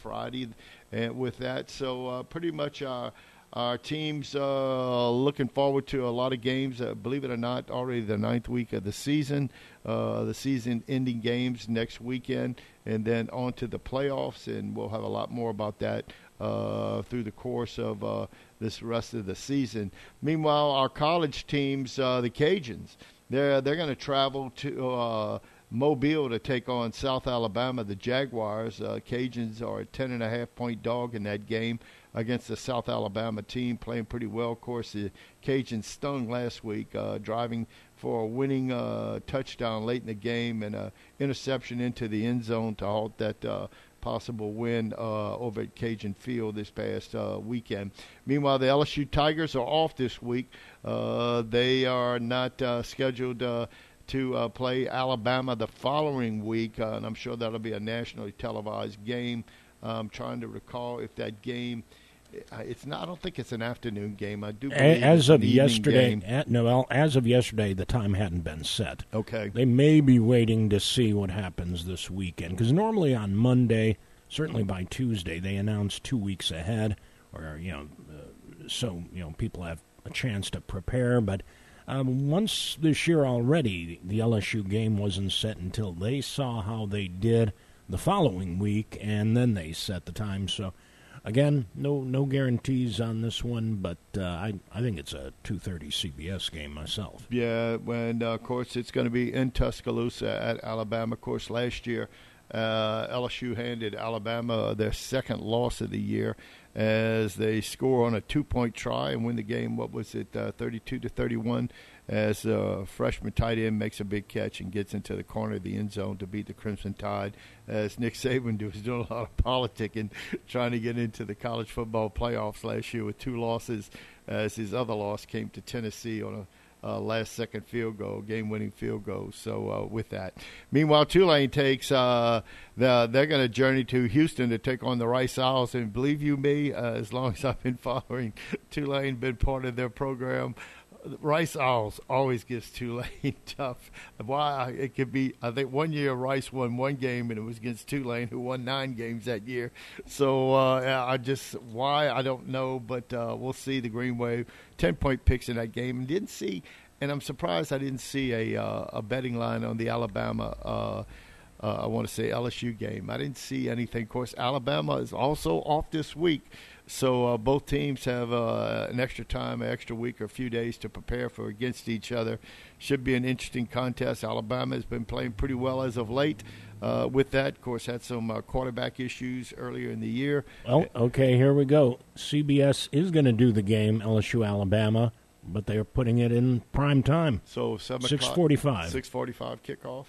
Friday. And with that, so pretty much our our teams looking forward to a lot of games. Believe it or not, already the ninth week of the season. The season-ending games next weekend, and then on to the playoffs. And we'll have a lot more about that through the course of uh, this rest of the season. Meanwhile, our college teams, uh, the Cajuns, they're they're going to travel to Mobile to take on South Alabama, the Jaguars. Uh, Cajuns are a ten and a half point dog in that game against the South Alabama team, playing pretty well. Of course, the Cajuns stung last week, uh, driving for a winning uh, touchdown late in the game and an interception into the end zone to halt that uh, possible win uh, over at Cajun Field this past uh, weekend. Meanwhile, the LSU Tigers are off this week. Uh, they are not uh, scheduled uh, to uh, play Alabama the following week, and I'm sure that'll be a nationally televised game. I'm trying to recall if that game. It's not. I don't think it's an afternoon game. I do. as of yesterday, at, no, as of yesterday, the time hadn't been set. Okay. They may be waiting to see what happens this weekend because normally on Monday, certainly by Tuesday, they announce two weeks ahead, or you know, uh, so you know people have a chance to prepare. But um, once this year already, the LSU game wasn't set until they saw how they did the following week, and then they set the time. So, again, no no guarantees on this one, but uh, I I think it's a 2:30 CBS game myself. Yeah, and uh, of course it's going to be in Tuscaloosa at Alabama. Of course, last year uh, LSU handed Alabama their second loss of the year as they score on a two-point try and win the game. What was it, uh, 32 to 31? As uh, freshman tight end makes a big catch and gets into the corner of the end zone to beat the Crimson Tide. As Nick Saban was doing a lot of politicking, trying to get into the college football playoffs last year with two losses. As his other loss came to Tennessee on a last second field goal, game winning field goal. So uh, with that, meanwhile Tulane takes uh, the, they're going to journey to Houston to take on the Rice Owls. And believe you me, uh, as long as I've been following Tulane, been part of their program. Rice Owls always gets Tulane tough. Why it could be? I think one year Rice won one game and it was against Tulane, who won nine games that year. So uh, I just why I don't know, but uh, we'll see. The Green Wave ten point picks in that game and didn't see, and I'm surprised I didn't see a uh, a betting line on the Alabama. Uh, uh, I want to say LSU game. I didn't see anything. Of course, Alabama is also off this week. So uh, both teams have uh, an extra time, an extra week, or a few days to prepare for against each other. Should be an interesting contest. Alabama has been playing pretty well as of late. Uh, with that, of course, had some uh, quarterback issues earlier in the year. Well, okay, here we go. CBS is going to do the game LSU Alabama, but they are putting it in prime time. So seven six forty-five. Six forty-five kickoff.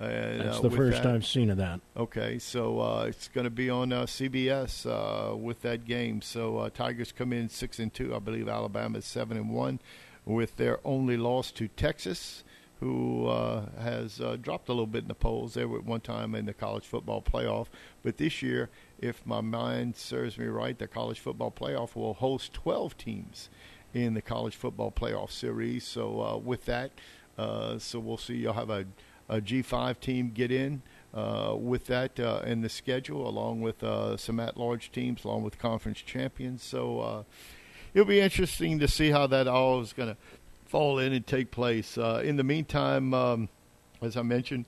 Uh, That's the first that. I've seen of that. Okay, so uh, it's going to be on uh, CBS uh, with that game. So uh, Tigers come in six and two. I believe Alabama is seven and one, with their only loss to Texas, who uh, has dropped a little bit in the polls. They were at one time in the college football playoff, but this year, if my mind serves me right, the college football playoff will host twelve teams in the college football playoff series. So with that, so we'll see. You'll have a a G5 team get in uh, with that uh, in the schedule, along with uh, some at-large teams, along with conference champions. So uh, it'll be interesting to see how that all is going to fall in and take place. Uh, in the meantime, um, as I mentioned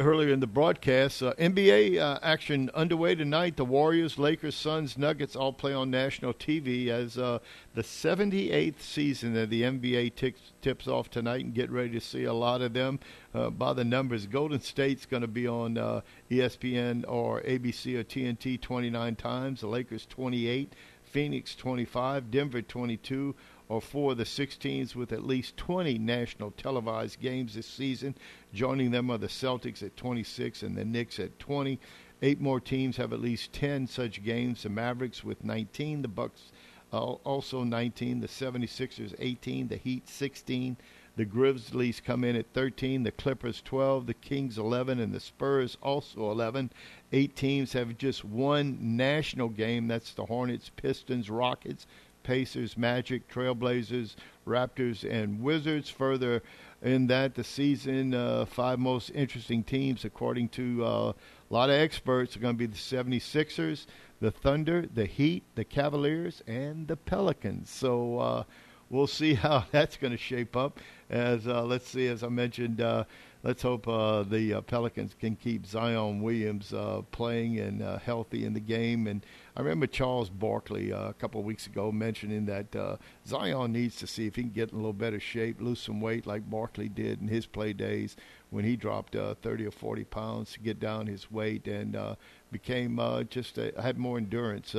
earlier in the broadcast, uh, NBA uh, action underway tonight. The Warriors, Lakers, Suns, Nuggets all play on national TV as uh, the 78th season of the NBA tips, off tonight and get ready to see a lot of them uh, by the numbers. Golden State's going to be on uh, ESPN or ABC or TNT 29 times, the Lakers 28, Phoenix 25, Denver 22 or four of the 16s with at least 20 national televised games this season. Joining them are the Celtics at 26 and the Knicks at 20. Eight more teams have at least 10 such games. The Mavericks with 19, the Bucks uh, also 19, the 76ers 18, the Heat 16, the Grizzlies come in at 13, the Clippers 12, the Kings 11, and the Spurs also 11. Eight teams have just one national game. That's the Hornets, Pistons, Rockets, Pacers, Magic, Trailblazers, Raptors, and Wizards. Further in that, the season uh, five most interesting teams, according to uh, a lot of experts, are going to be the 76ers, the Thunder, the Heat, the Cavaliers, and the Pelicans. So uh, we'll see how that's going to shape up. As uh, let's see, as I mentioned, uh, let's hope uh, the uh, Pelicans can keep Zion Williams uh, playing and healthy in the game. And I remember Charles Barkley a couple of weeks ago mentioning that Zion needs to see if he can get in a little better shape, lose some weight like Barkley did in his play days when he dropped uh, 30 or 40 pounds to get down his weight and became just a, had more endurance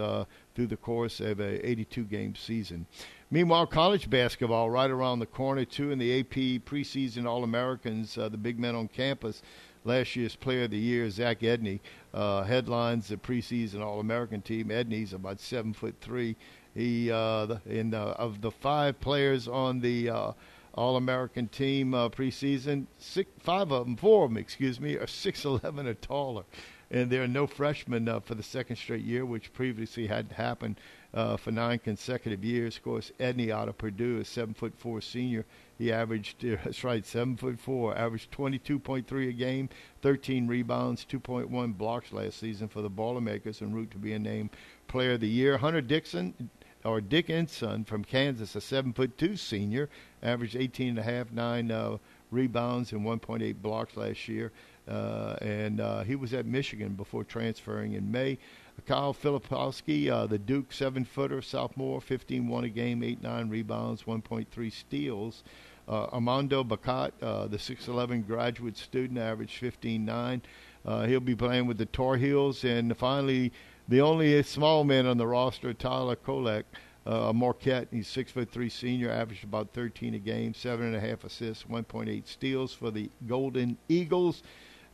through the course of a 82 game season. Meanwhile, college basketball right around the corner, too, in the AP preseason All Americans, uh, the big men on campus. Last year's Player of the Year, Zach Edey, uh, headlines the preseason All American team. Edey's about seven foot three. He uh, in the, of the five players on the uh, All American team uh, preseason, six, five of them, four of them, excuse me, are six eleven or taller and there are no freshmen uh, for the second straight year, which previously had happened uh, for nine consecutive years. Of course, Edey out of Purdue, a seven foot four senior. He averaged, that's right, seven foot four, averaged 22.3 a game, 13 rebounds, 2.1 blocks last season for the Boilermakers, en route to being named Player of the Year. Hunter Dixon, or Dickinson from Kansas, a seven foot two senior, averaged 18 and a half, nine uh, rebounds and 1.8 blocks last year. Uh, and uh, he was at Michigan before transferring in May. Kyle Filipowski, uh, the Duke seven footer, sophomore, 15 1 a game, 8 9 rebounds, 1.3 steals. Uh, Armando Bacot, uh, the 6'11 graduate student, averaged 15 9. Uh, he'll be playing with the Tar Heels. And finally, the only small man on the roster, Tyler Kolek, Marquette. He's six foot three senior, averaged about 13 a game, seven and a half assists, 1.8 steals for the Golden Eagles.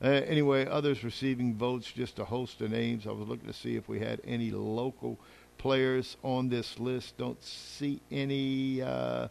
Uh, anyway, others receiving votes, just a host of names. I was looking to see if we had any local players on this list. Don't see any uh,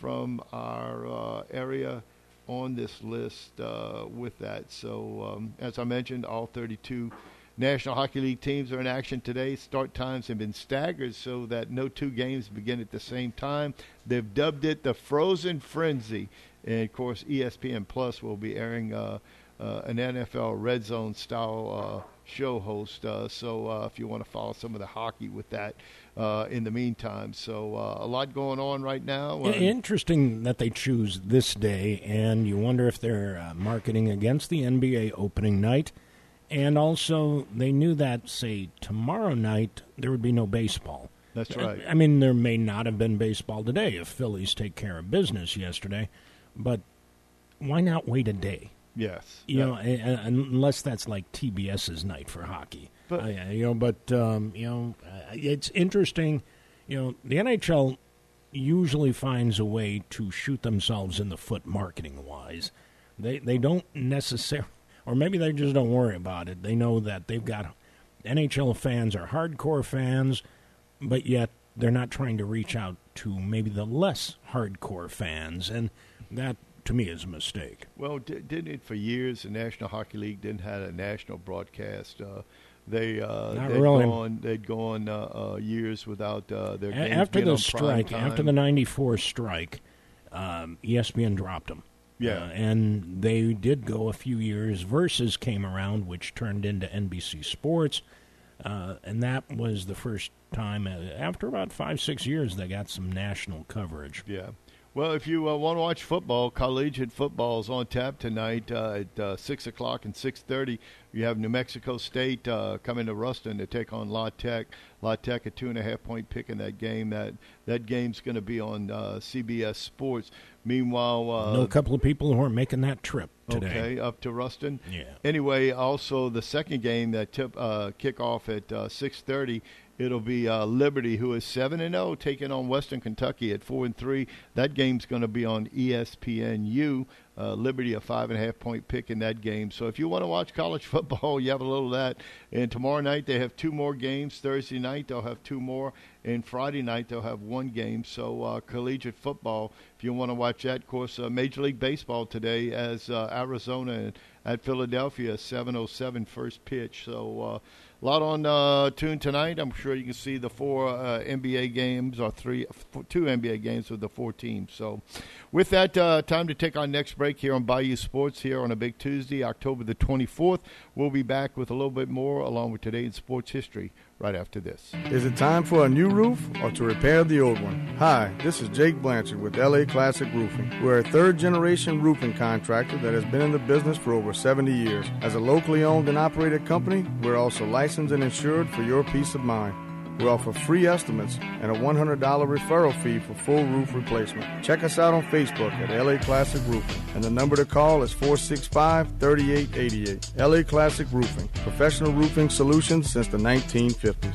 from our uh, area on this list uh, with that. So, um, as I mentioned, all 32 National Hockey League teams are in action today. Start times have been staggered so that no two games begin at the same time. They've dubbed it the Frozen Frenzy. And of course, ESPN Plus will be airing uh, an NFL red zone style uh, show host. Uh, so uh, if you want to follow some of the hockey with that uh, in the meantime. So uh, a lot going on right now. Interesting that they choose this day, and you wonder if they're marketing against the NBA opening night. And also, they knew that, say, tomorrow night, there would be no baseball. That's right. I mean, there may not have been baseball today if Phillies take care of business yesterday, but why not wait a day? Yes, you know, unless that's like TBS's night for hockey. But you know, but um, you know, uh, it's interesting. You know, the NHL usually finds a way to shoot themselves in the foot marketing wise. They they don't necessarily, or maybe they just don't worry about it. They know that they've got NHL fans are hardcore fans, but yet they're not trying to reach out to maybe the less hardcore fans, and that to me is a mistake. Well, d- didn't it for years? The National Hockey League didn't have a national broadcast. Uh, they uh, Not they'd really. gone they'd gone uh, uh, years without uh, their games after the strike, after the '94 strike, um, ESPN dropped them. Yeah. Uh, and they did go a few years. Versus came around, which turned into NBC Sports, uh, and that was the first time after about five, six years they got some national coverage. Yeah. Well, if you uh, want to watch football, collegiate football is on tap tonight uh, at uh, six o'clock and six thirty. You have New Mexico State uh, coming to Ruston to take on La Tech. La Tech a two and a half point pick in that game. That that game's going to be on uh, CBS Sports. Meanwhile, uh, know a couple of people who are making that trip today. Okay, up to Ruston. Yeah. Anyway, also the second game that tip uh, kick off at uh, six thirty. It'll be uh, Liberty, who is seven and zero, taking on Western Kentucky at four and three. That game's going to be on ESPNU. uh, Liberty a five and a half point pick in that game. So if you want to watch college football, you have a little of that. And tomorrow night they have two more games. Thursday night they'll have two more, and Friday night they'll have one game. So uh, collegiate football, if you want to watch that, of course, uh, Major League Baseball today as uh, Arizona at Philadelphia, 7:07 first pitch. So uh, a lot on uh, tune tonight. I'm sure you can see the four uh, NBA games or three, two NBA games with the four teams. So, with that, uh, time to take our next break here on Bayou Sports here on a big Tuesday, October the 24th. We'll be back with a little bit more along with today's sports history right after this. Is it time for a new roof or to repair the old one? Hi, this is Jake Blanchard with LA Classic Roofing. We're a third generation roofing contractor that has been in the business for over 70 years. As a locally owned and operated company, we're also licensed and insured for your peace of mind. We offer free estimates and a $100 referral fee for full roof replacement. Check us out on Facebook at LA Classic Roofing, and the number to call is 465 3888. LA Classic Roofing, professional roofing solutions since the 1950s.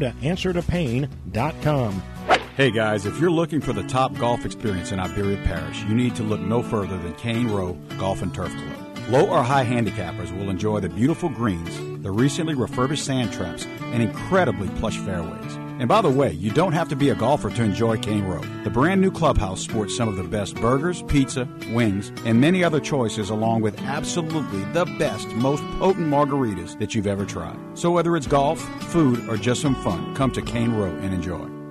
to answertopain.com. Hey guys, if you're looking for the top golf experience in Iberia Parish, you need to look no further than Cane Row Golf and Turf Club. Low or high handicappers will enjoy the beautiful greens, the recently refurbished sand traps, and incredibly plush fairways. And by the way, you don't have to be a golfer to enjoy Cane Row. The brand new clubhouse sports some of the best burgers, pizza, wings, and many other choices, along with absolutely the best, most potent margaritas that you've ever tried. So whether it's golf, food, or just some fun, come to Cane Row and enjoy.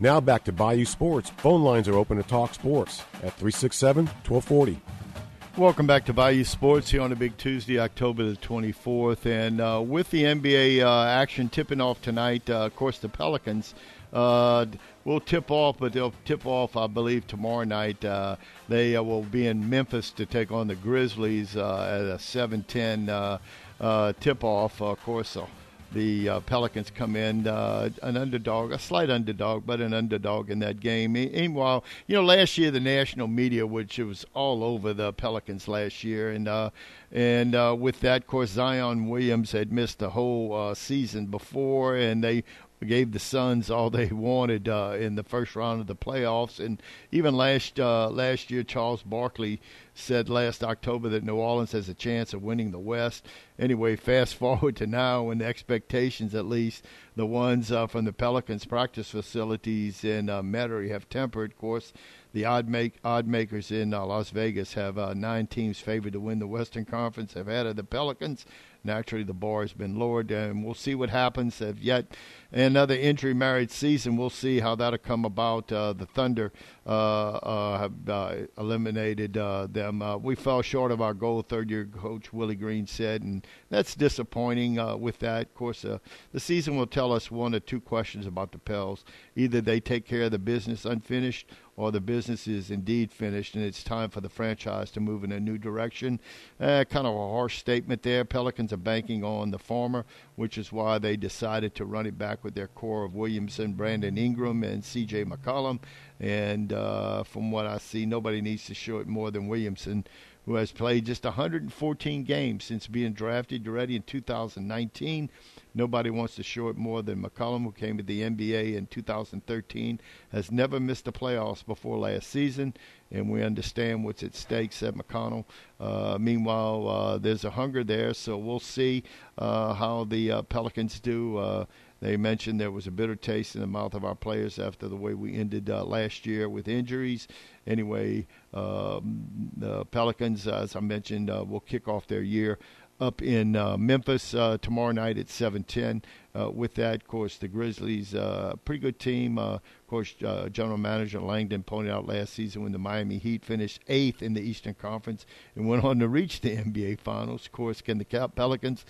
Now back to Bayou Sports. Phone lines are open to talk sports at 367 1240. Welcome back to Bayou Sports here on a big Tuesday, October the 24th. And uh, with the NBA uh, action tipping off tonight, uh, of course, the Pelicans uh, will tip off, but they'll tip off, I believe, tomorrow night. Uh, they uh, will be in Memphis to take on the Grizzlies at a 7 10 tip off. of course, the uh, Pelicans come in uh, an underdog, a slight underdog, but an underdog in that game. Meanwhile, you know, last year the national media, which was all over the Pelicans last year, and uh, and uh, with that, of course, Zion Williams had missed the whole uh, season before, and they gave the Suns all they wanted uh, in the first round of the playoffs. And even last uh, last year, Charles Barkley said last October that New Orleans has a chance of winning the West. Anyway, fast forward to now, when the expectations, at least the ones uh, from the Pelicans practice facilities in uh, Metairie, have tempered. Of course, the odd make odd makers in uh, Las Vegas have uh, nine teams favored to win the Western Conference. Have added the Pelicans. Naturally, the bar has been lowered, and we'll see what happens. Have yet another injury married season. We'll see how that'll come about. Uh, the Thunder uh, uh, have uh, eliminated them. we fell short of our goal. Third year coach Willie Green said, and that's disappointing. with that, of course, the season will tell us one or two questions about the Pels. Either they take care of the business unfinished, or the business is indeed finished and it's time for the franchise to move in a new direction. Uh, kind of a harsh statement there. Pelicans are banking on the former, which is why they decided to run it back with their core of Williamson, Brandon Ingram, and C.J. McCollum. And uh, from what I see, nobody needs to show it more than Williamson who has played just 114 games since being drafted ready in 2019. Nobody wants to show it more than McCollum, who came to the NBA in 2013, has never missed the playoffs before last season, and we understand what's at stake, said McConnell. Uh, meanwhile, uh, there's a hunger there, so we'll see uh, how the uh, Pelicans do uh, They mentioned there was a bitter taste in the mouth of our players after the way we ended uh, last year with injuries. Anyway, um, the Pelicans, as I mentioned, uh, will kick off their year up in uh, Memphis uh, tomorrow night at 7:10. Uh, with that, of course, the Grizzlies, uh, pretty good team. Uh, of course, uh, General Manager Langdon pointed out last season when the Miami Heat finished eighth in the Eastern Conference and went on to reach the NBA Finals. Of course, can the Pelicans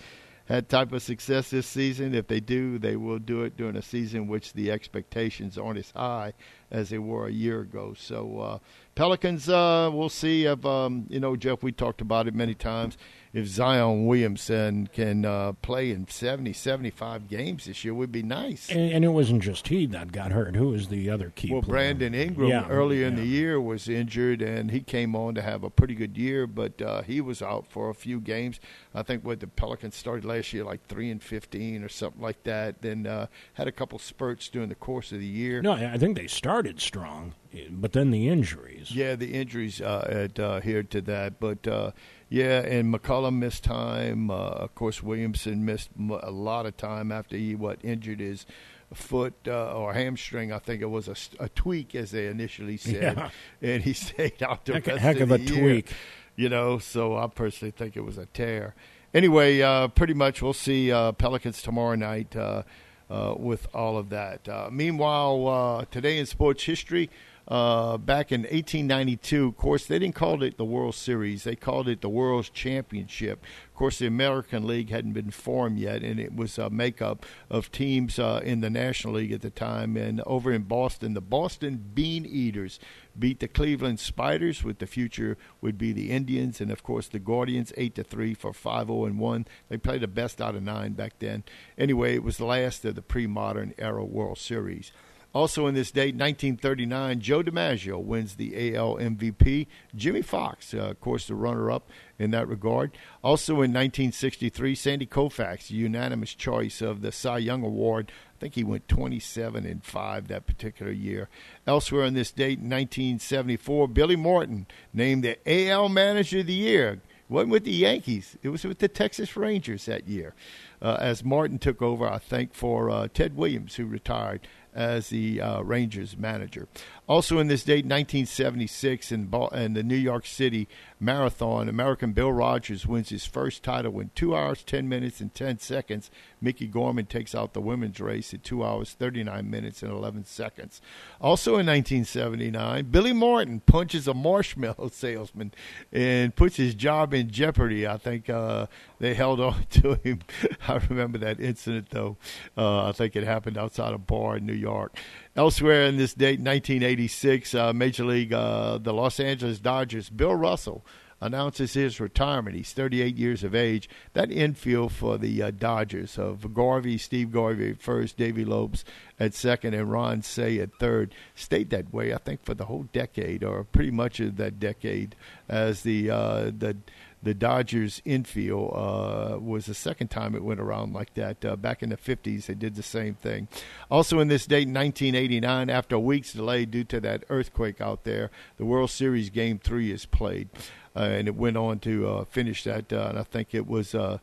had type of success this season? If they do, they will do it during a season which the expectations aren't as high as they were a year ago. So uh, Pelicans, we'll see. If um, you know, Jeff, we talked about it many times if Zion Williamson can uh, play in 70, 75 games this year, would be nice. And, and, it wasn't just he that got hurt. Who was the other key? Well, player? Brandon Ingram yeah, earlier yeah. in the year was injured, and he came on to have a pretty good year, but uh, he was out for a few games. I think what the Pelicans started last year, like three and fifteen or something like that. Then uh, had a couple spurts during the course of the year. No, I think they started strong, but then the injuries. Yeah, the injuries uh, adhered to that, but uh, yeah, and McCollum missed time. Uh, of course, Williamson missed a lot of time after he what injured his foot uh, or hamstring. I think it was a, a, tweak, as they initially said, yeah. and he stayed out the heck, rest heck of, of, a year, tweak. You know, so I personally think it was a tear. Anyway, uh, pretty much we'll see uh, Pelicans tomorrow night. Uh, uh, with all of that. meanwhile, today in sports history, uh, back in 1892. Of course, they didn't call it the World Series; they called it the World Championship. Of course, the American League hadn't been formed yet, and it was a makeup of teams uh, in the National League at the time. And over in Boston, the Boston Bean Eaters beat the Cleveland Spiders. With the future would be the Indians, and of course the Guardians, eight to three for five zero and one. They played the best out of nine back then. Anyway, it was the last of the pre-modern era World Series. Also in this date, 1939, Joe DiMaggio wins the AL MVP. Jimmie Foxx, uh, of course, the runner-up in that regard. Also in 1963, Sandy Koufax, unanimous choice of the Cy Young Award. I think he went 27 and 5 that particular year. Elsewhere in this date, 1974, Billy Martin named the AL Manager of the Year. It wasn't with the Yankees; it was with the Texas Rangers that year. Uh, as Martin took over, I think for uh, Ted Williams, who retired as the uh, Rangers manager. Also in this date, 1976, in, in the New York City Marathon, American Bill Rodgers wins his first title in 2 hours, 10 minutes, and 10 seconds. Miki Gorman takes out the women's race at 2 hours, 39 minutes, and 11 seconds. Also in 1979, Billy Martin punches a marshmallow salesman and puts his job in jeopardy. I think uh, they held on to him. I remember that incident, though. Uh, I think it happened outside a bar in New York. Elsewhere in this date, 1986, uh, Major League, uh, the Los Angeles Dodgers, Bill Russell announces his retirement. He's 38 years of age. That infield for the uh, Dodgers of Garvey, Steve Garvey at first, Davey Lopes at second, and Ron Cey at third stayed that way. I think for the whole decade, or pretty much of that decade, as the uh, the the Dodgers infield uh, was the second time it went around like that. Uh, back in the 50s, they did the same thing. Also, in this date, 1989, after a week's delay due to that earthquake out there, the World Series Game 3 is played. Uh, and it went on to uh, finish that. Uh, and I think it was, uh,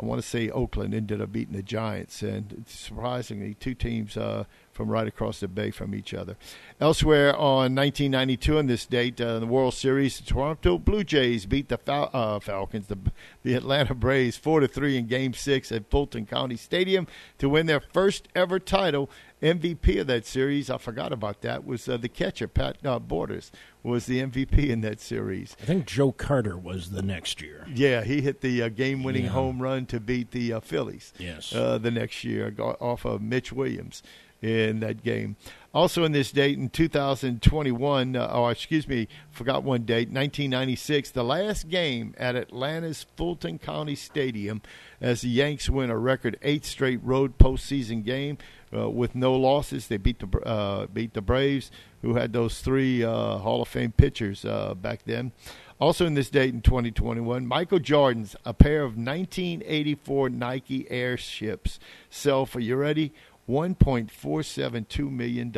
I want to say Oakland ended up beating the Giants. And surprisingly, two teams from right across the bay from each other. Elsewhere on 1992, on this date, uh, the World Series, the Toronto Blue Jays beat the Fal- uh, Falcons, the, the Atlanta Braves, four to three in Game Six at Fulton County Stadium to win their first ever title. MVP of that series, I forgot about that, was uh, the catcher Pat uh, Borders was the MVP in that series. I think Joe Carter was the next year. Yeah, he hit the uh, game-winning Yeah. home run to beat the uh, Phillies. Yes. uh, the next year off of Mitch Williams in that game. Also, in this date in 2021, uh, oh, excuse me, forgot one date, 1996, the last game at Atlanta's Fulton County Stadium as the Yanks win a record eight straight road postseason game uh, with no losses. They beat the uh, beat the Braves, who had those three uh, Hall of Fame pitchers uh, back then. Also, in this date in 2021, Michael Jordan's a pair of 1984 Nike airships sell for you ready $1.472 million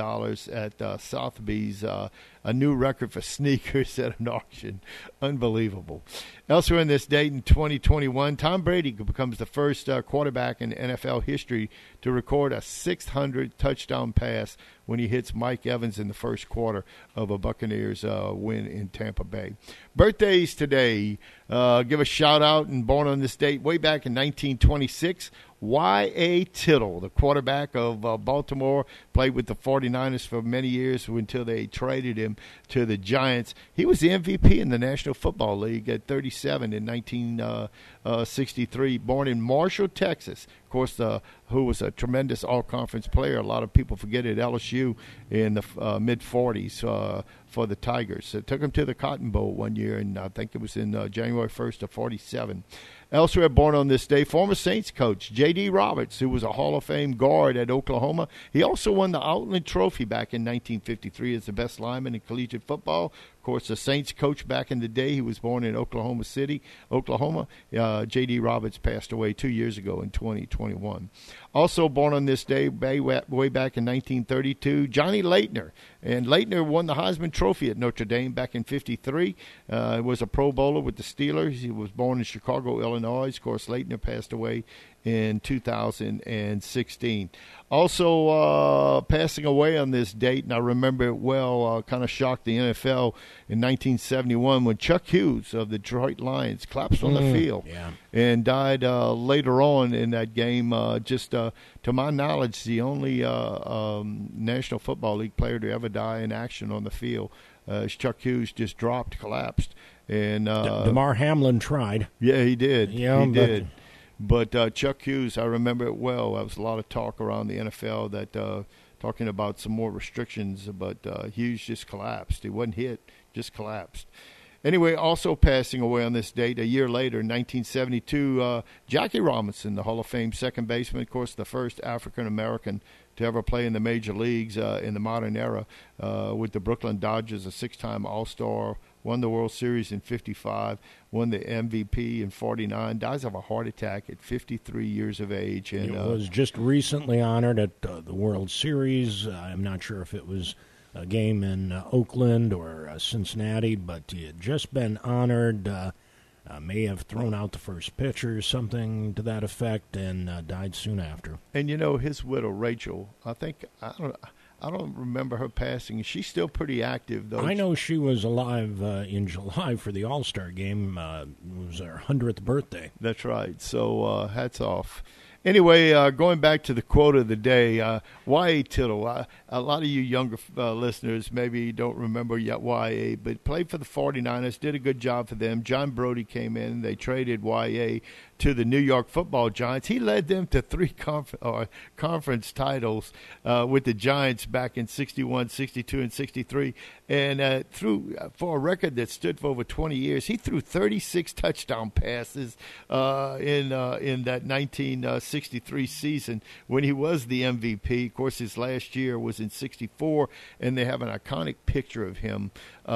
at uh, Sotheby's uh, a new record for sneakers at an auction. Unbelievable. Elsewhere in this date in 2021, Tom Brady becomes the first uh, quarterback in NFL history to record a 600 touchdown pass when he hits Mike Evans in the first quarter of a Buccaneers uh, win in Tampa Bay. Birthdays today. Uh, give a shout out and born on this date way back in 1926. Y.A. Tittle, the quarterback of uh, Baltimore, played with the 49ers for many years until they traded him to the Giants. He was the MVP in the National Football League at 37 in 1963, uh, born in Marshall, Texas. Of course, uh, who was a tremendous all conference player. A lot of people forget at LSU in the uh, mid 40s uh, for the Tigers. It took him to the Cotton Bowl one year, and I think it was in uh, January 1st of 47. Elsewhere, born on this day, former Saints coach J.D. Roberts, who was a Hall of Fame guard at Oklahoma. He also won the Outland Trophy back in 1953 as the best lineman in collegiate football. Of course, the Saints coach back in the day. He was born in Oklahoma City, Oklahoma. Uh, J.D. Roberts passed away two years ago in 2021. Also born on this day, way, way back in 1932, Johnny Lattner. And Lattner won the Heisman Trophy at Notre Dame back in 53. Uh, was a Pro Bowler with the Steelers. He was born in Chicago, Illinois. Of course, Lattner passed away in 2016. Also, uh, passing away on this date, and I remember it well, uh, kind of shocked the NFL in 1971 when Chuck Hughes of the Detroit Lions collapsed on mm, the field yeah. and died uh, later on in that game. Uh, just uh, to my knowledge, the only uh, um, National Football League player to ever die in action on the field. Is Chuck Hughes just dropped, collapsed. And uh, Damar Hamlin tried. Yeah, he did. Yeah, he did. But uh, Chuck Hughes, I remember it well. There was a lot of talk around the NFL that uh, talking about some more restrictions, but uh, Hughes just collapsed. He wasn't hit, just collapsed. Anyway, also passing away on this date a year later, 1972, uh, Jackie Robinson, the Hall of Fame second baseman, of course, the first African American to ever play in the major leagues uh, in the modern era uh, with the Brooklyn Dodgers, a six time All Star won the World Series in 55, won the MVP in 49, dies of a heart attack at 53 years of age. And it uh, was just recently honored at uh, the World Series. Uh, I'm not sure if it was a game in uh, Oakland or uh, Cincinnati, but he had just been honored. Uh, may have thrown out the first pitch or something to that effect, and died soon after. And you know his widow Rachel. I think I don't. I don't remember her passing. She's still pretty active, though. I know she was alive uh, in July for the All Star game. Uh, it was her hundredth birthday. That's right. So uh, hats off. Anyway, uh, going back to the quote of the day, uh, Y.A. Tittle. Uh, a lot of you younger uh, listeners maybe don't remember yet Y.A., but played for the 49ers, did a good job for them. John Brodie came in. They traded Y.A to the New York Football Giants. He led them to three conf- uh, conference titles uh, with the Giants back in 61, 62, and 63. And uh, through uh, for a record that stood for over 20 years, he threw 36 touchdown passes in in that 1963 season when he was the MVP. Of course, his last year was in 64, and they have an iconic picture of him uh,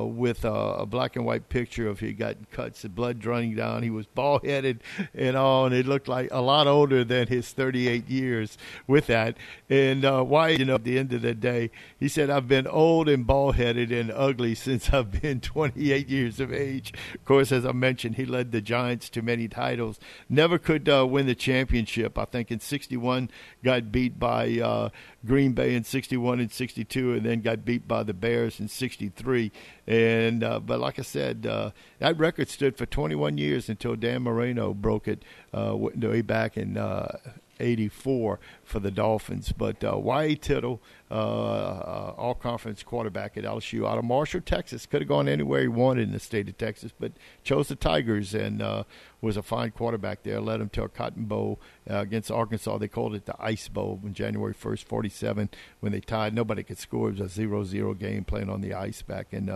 uh, with a, a, black and white picture of he got cuts, the blood running down. He was bald headed and all, and it looked like a lot older than his 38 years with that. And uh, why, you know, at the end of the day, he said, I've been old and bald headed and ugly since I've been 28 years of age. Of course, as I mentioned, he led the Giants to many titles. Never could uh, win the championship. I think in 61 got beat by uh, Green Bay in 61 and 62, and then got beat by the Bears in 63. And uh, but like I said, uh, that record stood for 21 years until Dan Marino broke it uh, way back in uh, 84 for the Dolphins. But uh, Y.A. Tittle, uh, uh, all conference quarterback at LSU out of Marshall, Texas, could have gone anywhere he wanted in the state of Texas, but chose the Tigers and uh, was a fine quarterback there. Led them to a Cotton Bowl uh, against Arkansas. They called it the Ice Bowl on January 1st, 47, when they tied. Nobody could score. It was a 0 0 game playing on the ice back in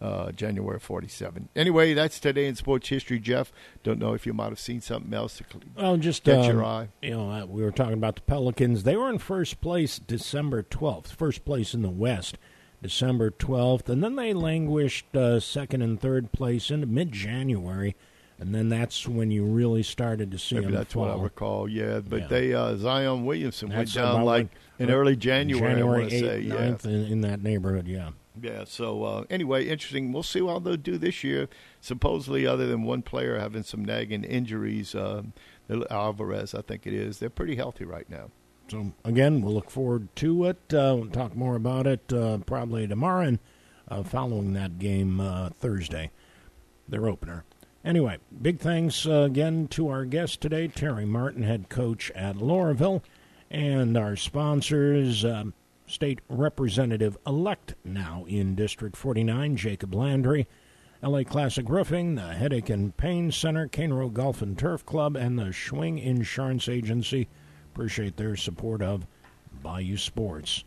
uh, January 47. Anyway, that's today in sports history, Jeff. Don't know if you might have seen something else to well, just, catch um, your eye. You know, uh, we were talking about the Pelicans. They were in first place December 12th, first place in the West. December 12th, and then they languished uh, second and third place into mid January and then that's when you really started to see Maybe him that's fall. what I recall. Yeah, but Yeah. they uh, Zion Williamson That's went down like in early January. January I 8th, say, yeah. in, in that neighborhood. Yeah. Yeah. So uh, anyway, interesting. We'll see how they'll do this year. Supposedly, other than one player having some nagging injuries, um, Alvarez, I think it is, they're pretty healthy right now. So again, we'll look forward to it. Uh, we'll talk more about it uh, probably tomorrow and uh, following that game uh, Thursday, their opener. Anyway, big thanks uh, again to our guest today, Terry Martin, head coach at Loreauville, and our sponsors, um, State Representative elect now in District 49, Jacob Landry, LA Classic Roofing, the Headache and Pain Center, Cairo Golf and Turf Club, and the Schwing Insurance Agency. Appreciate their support of Bayou Sports.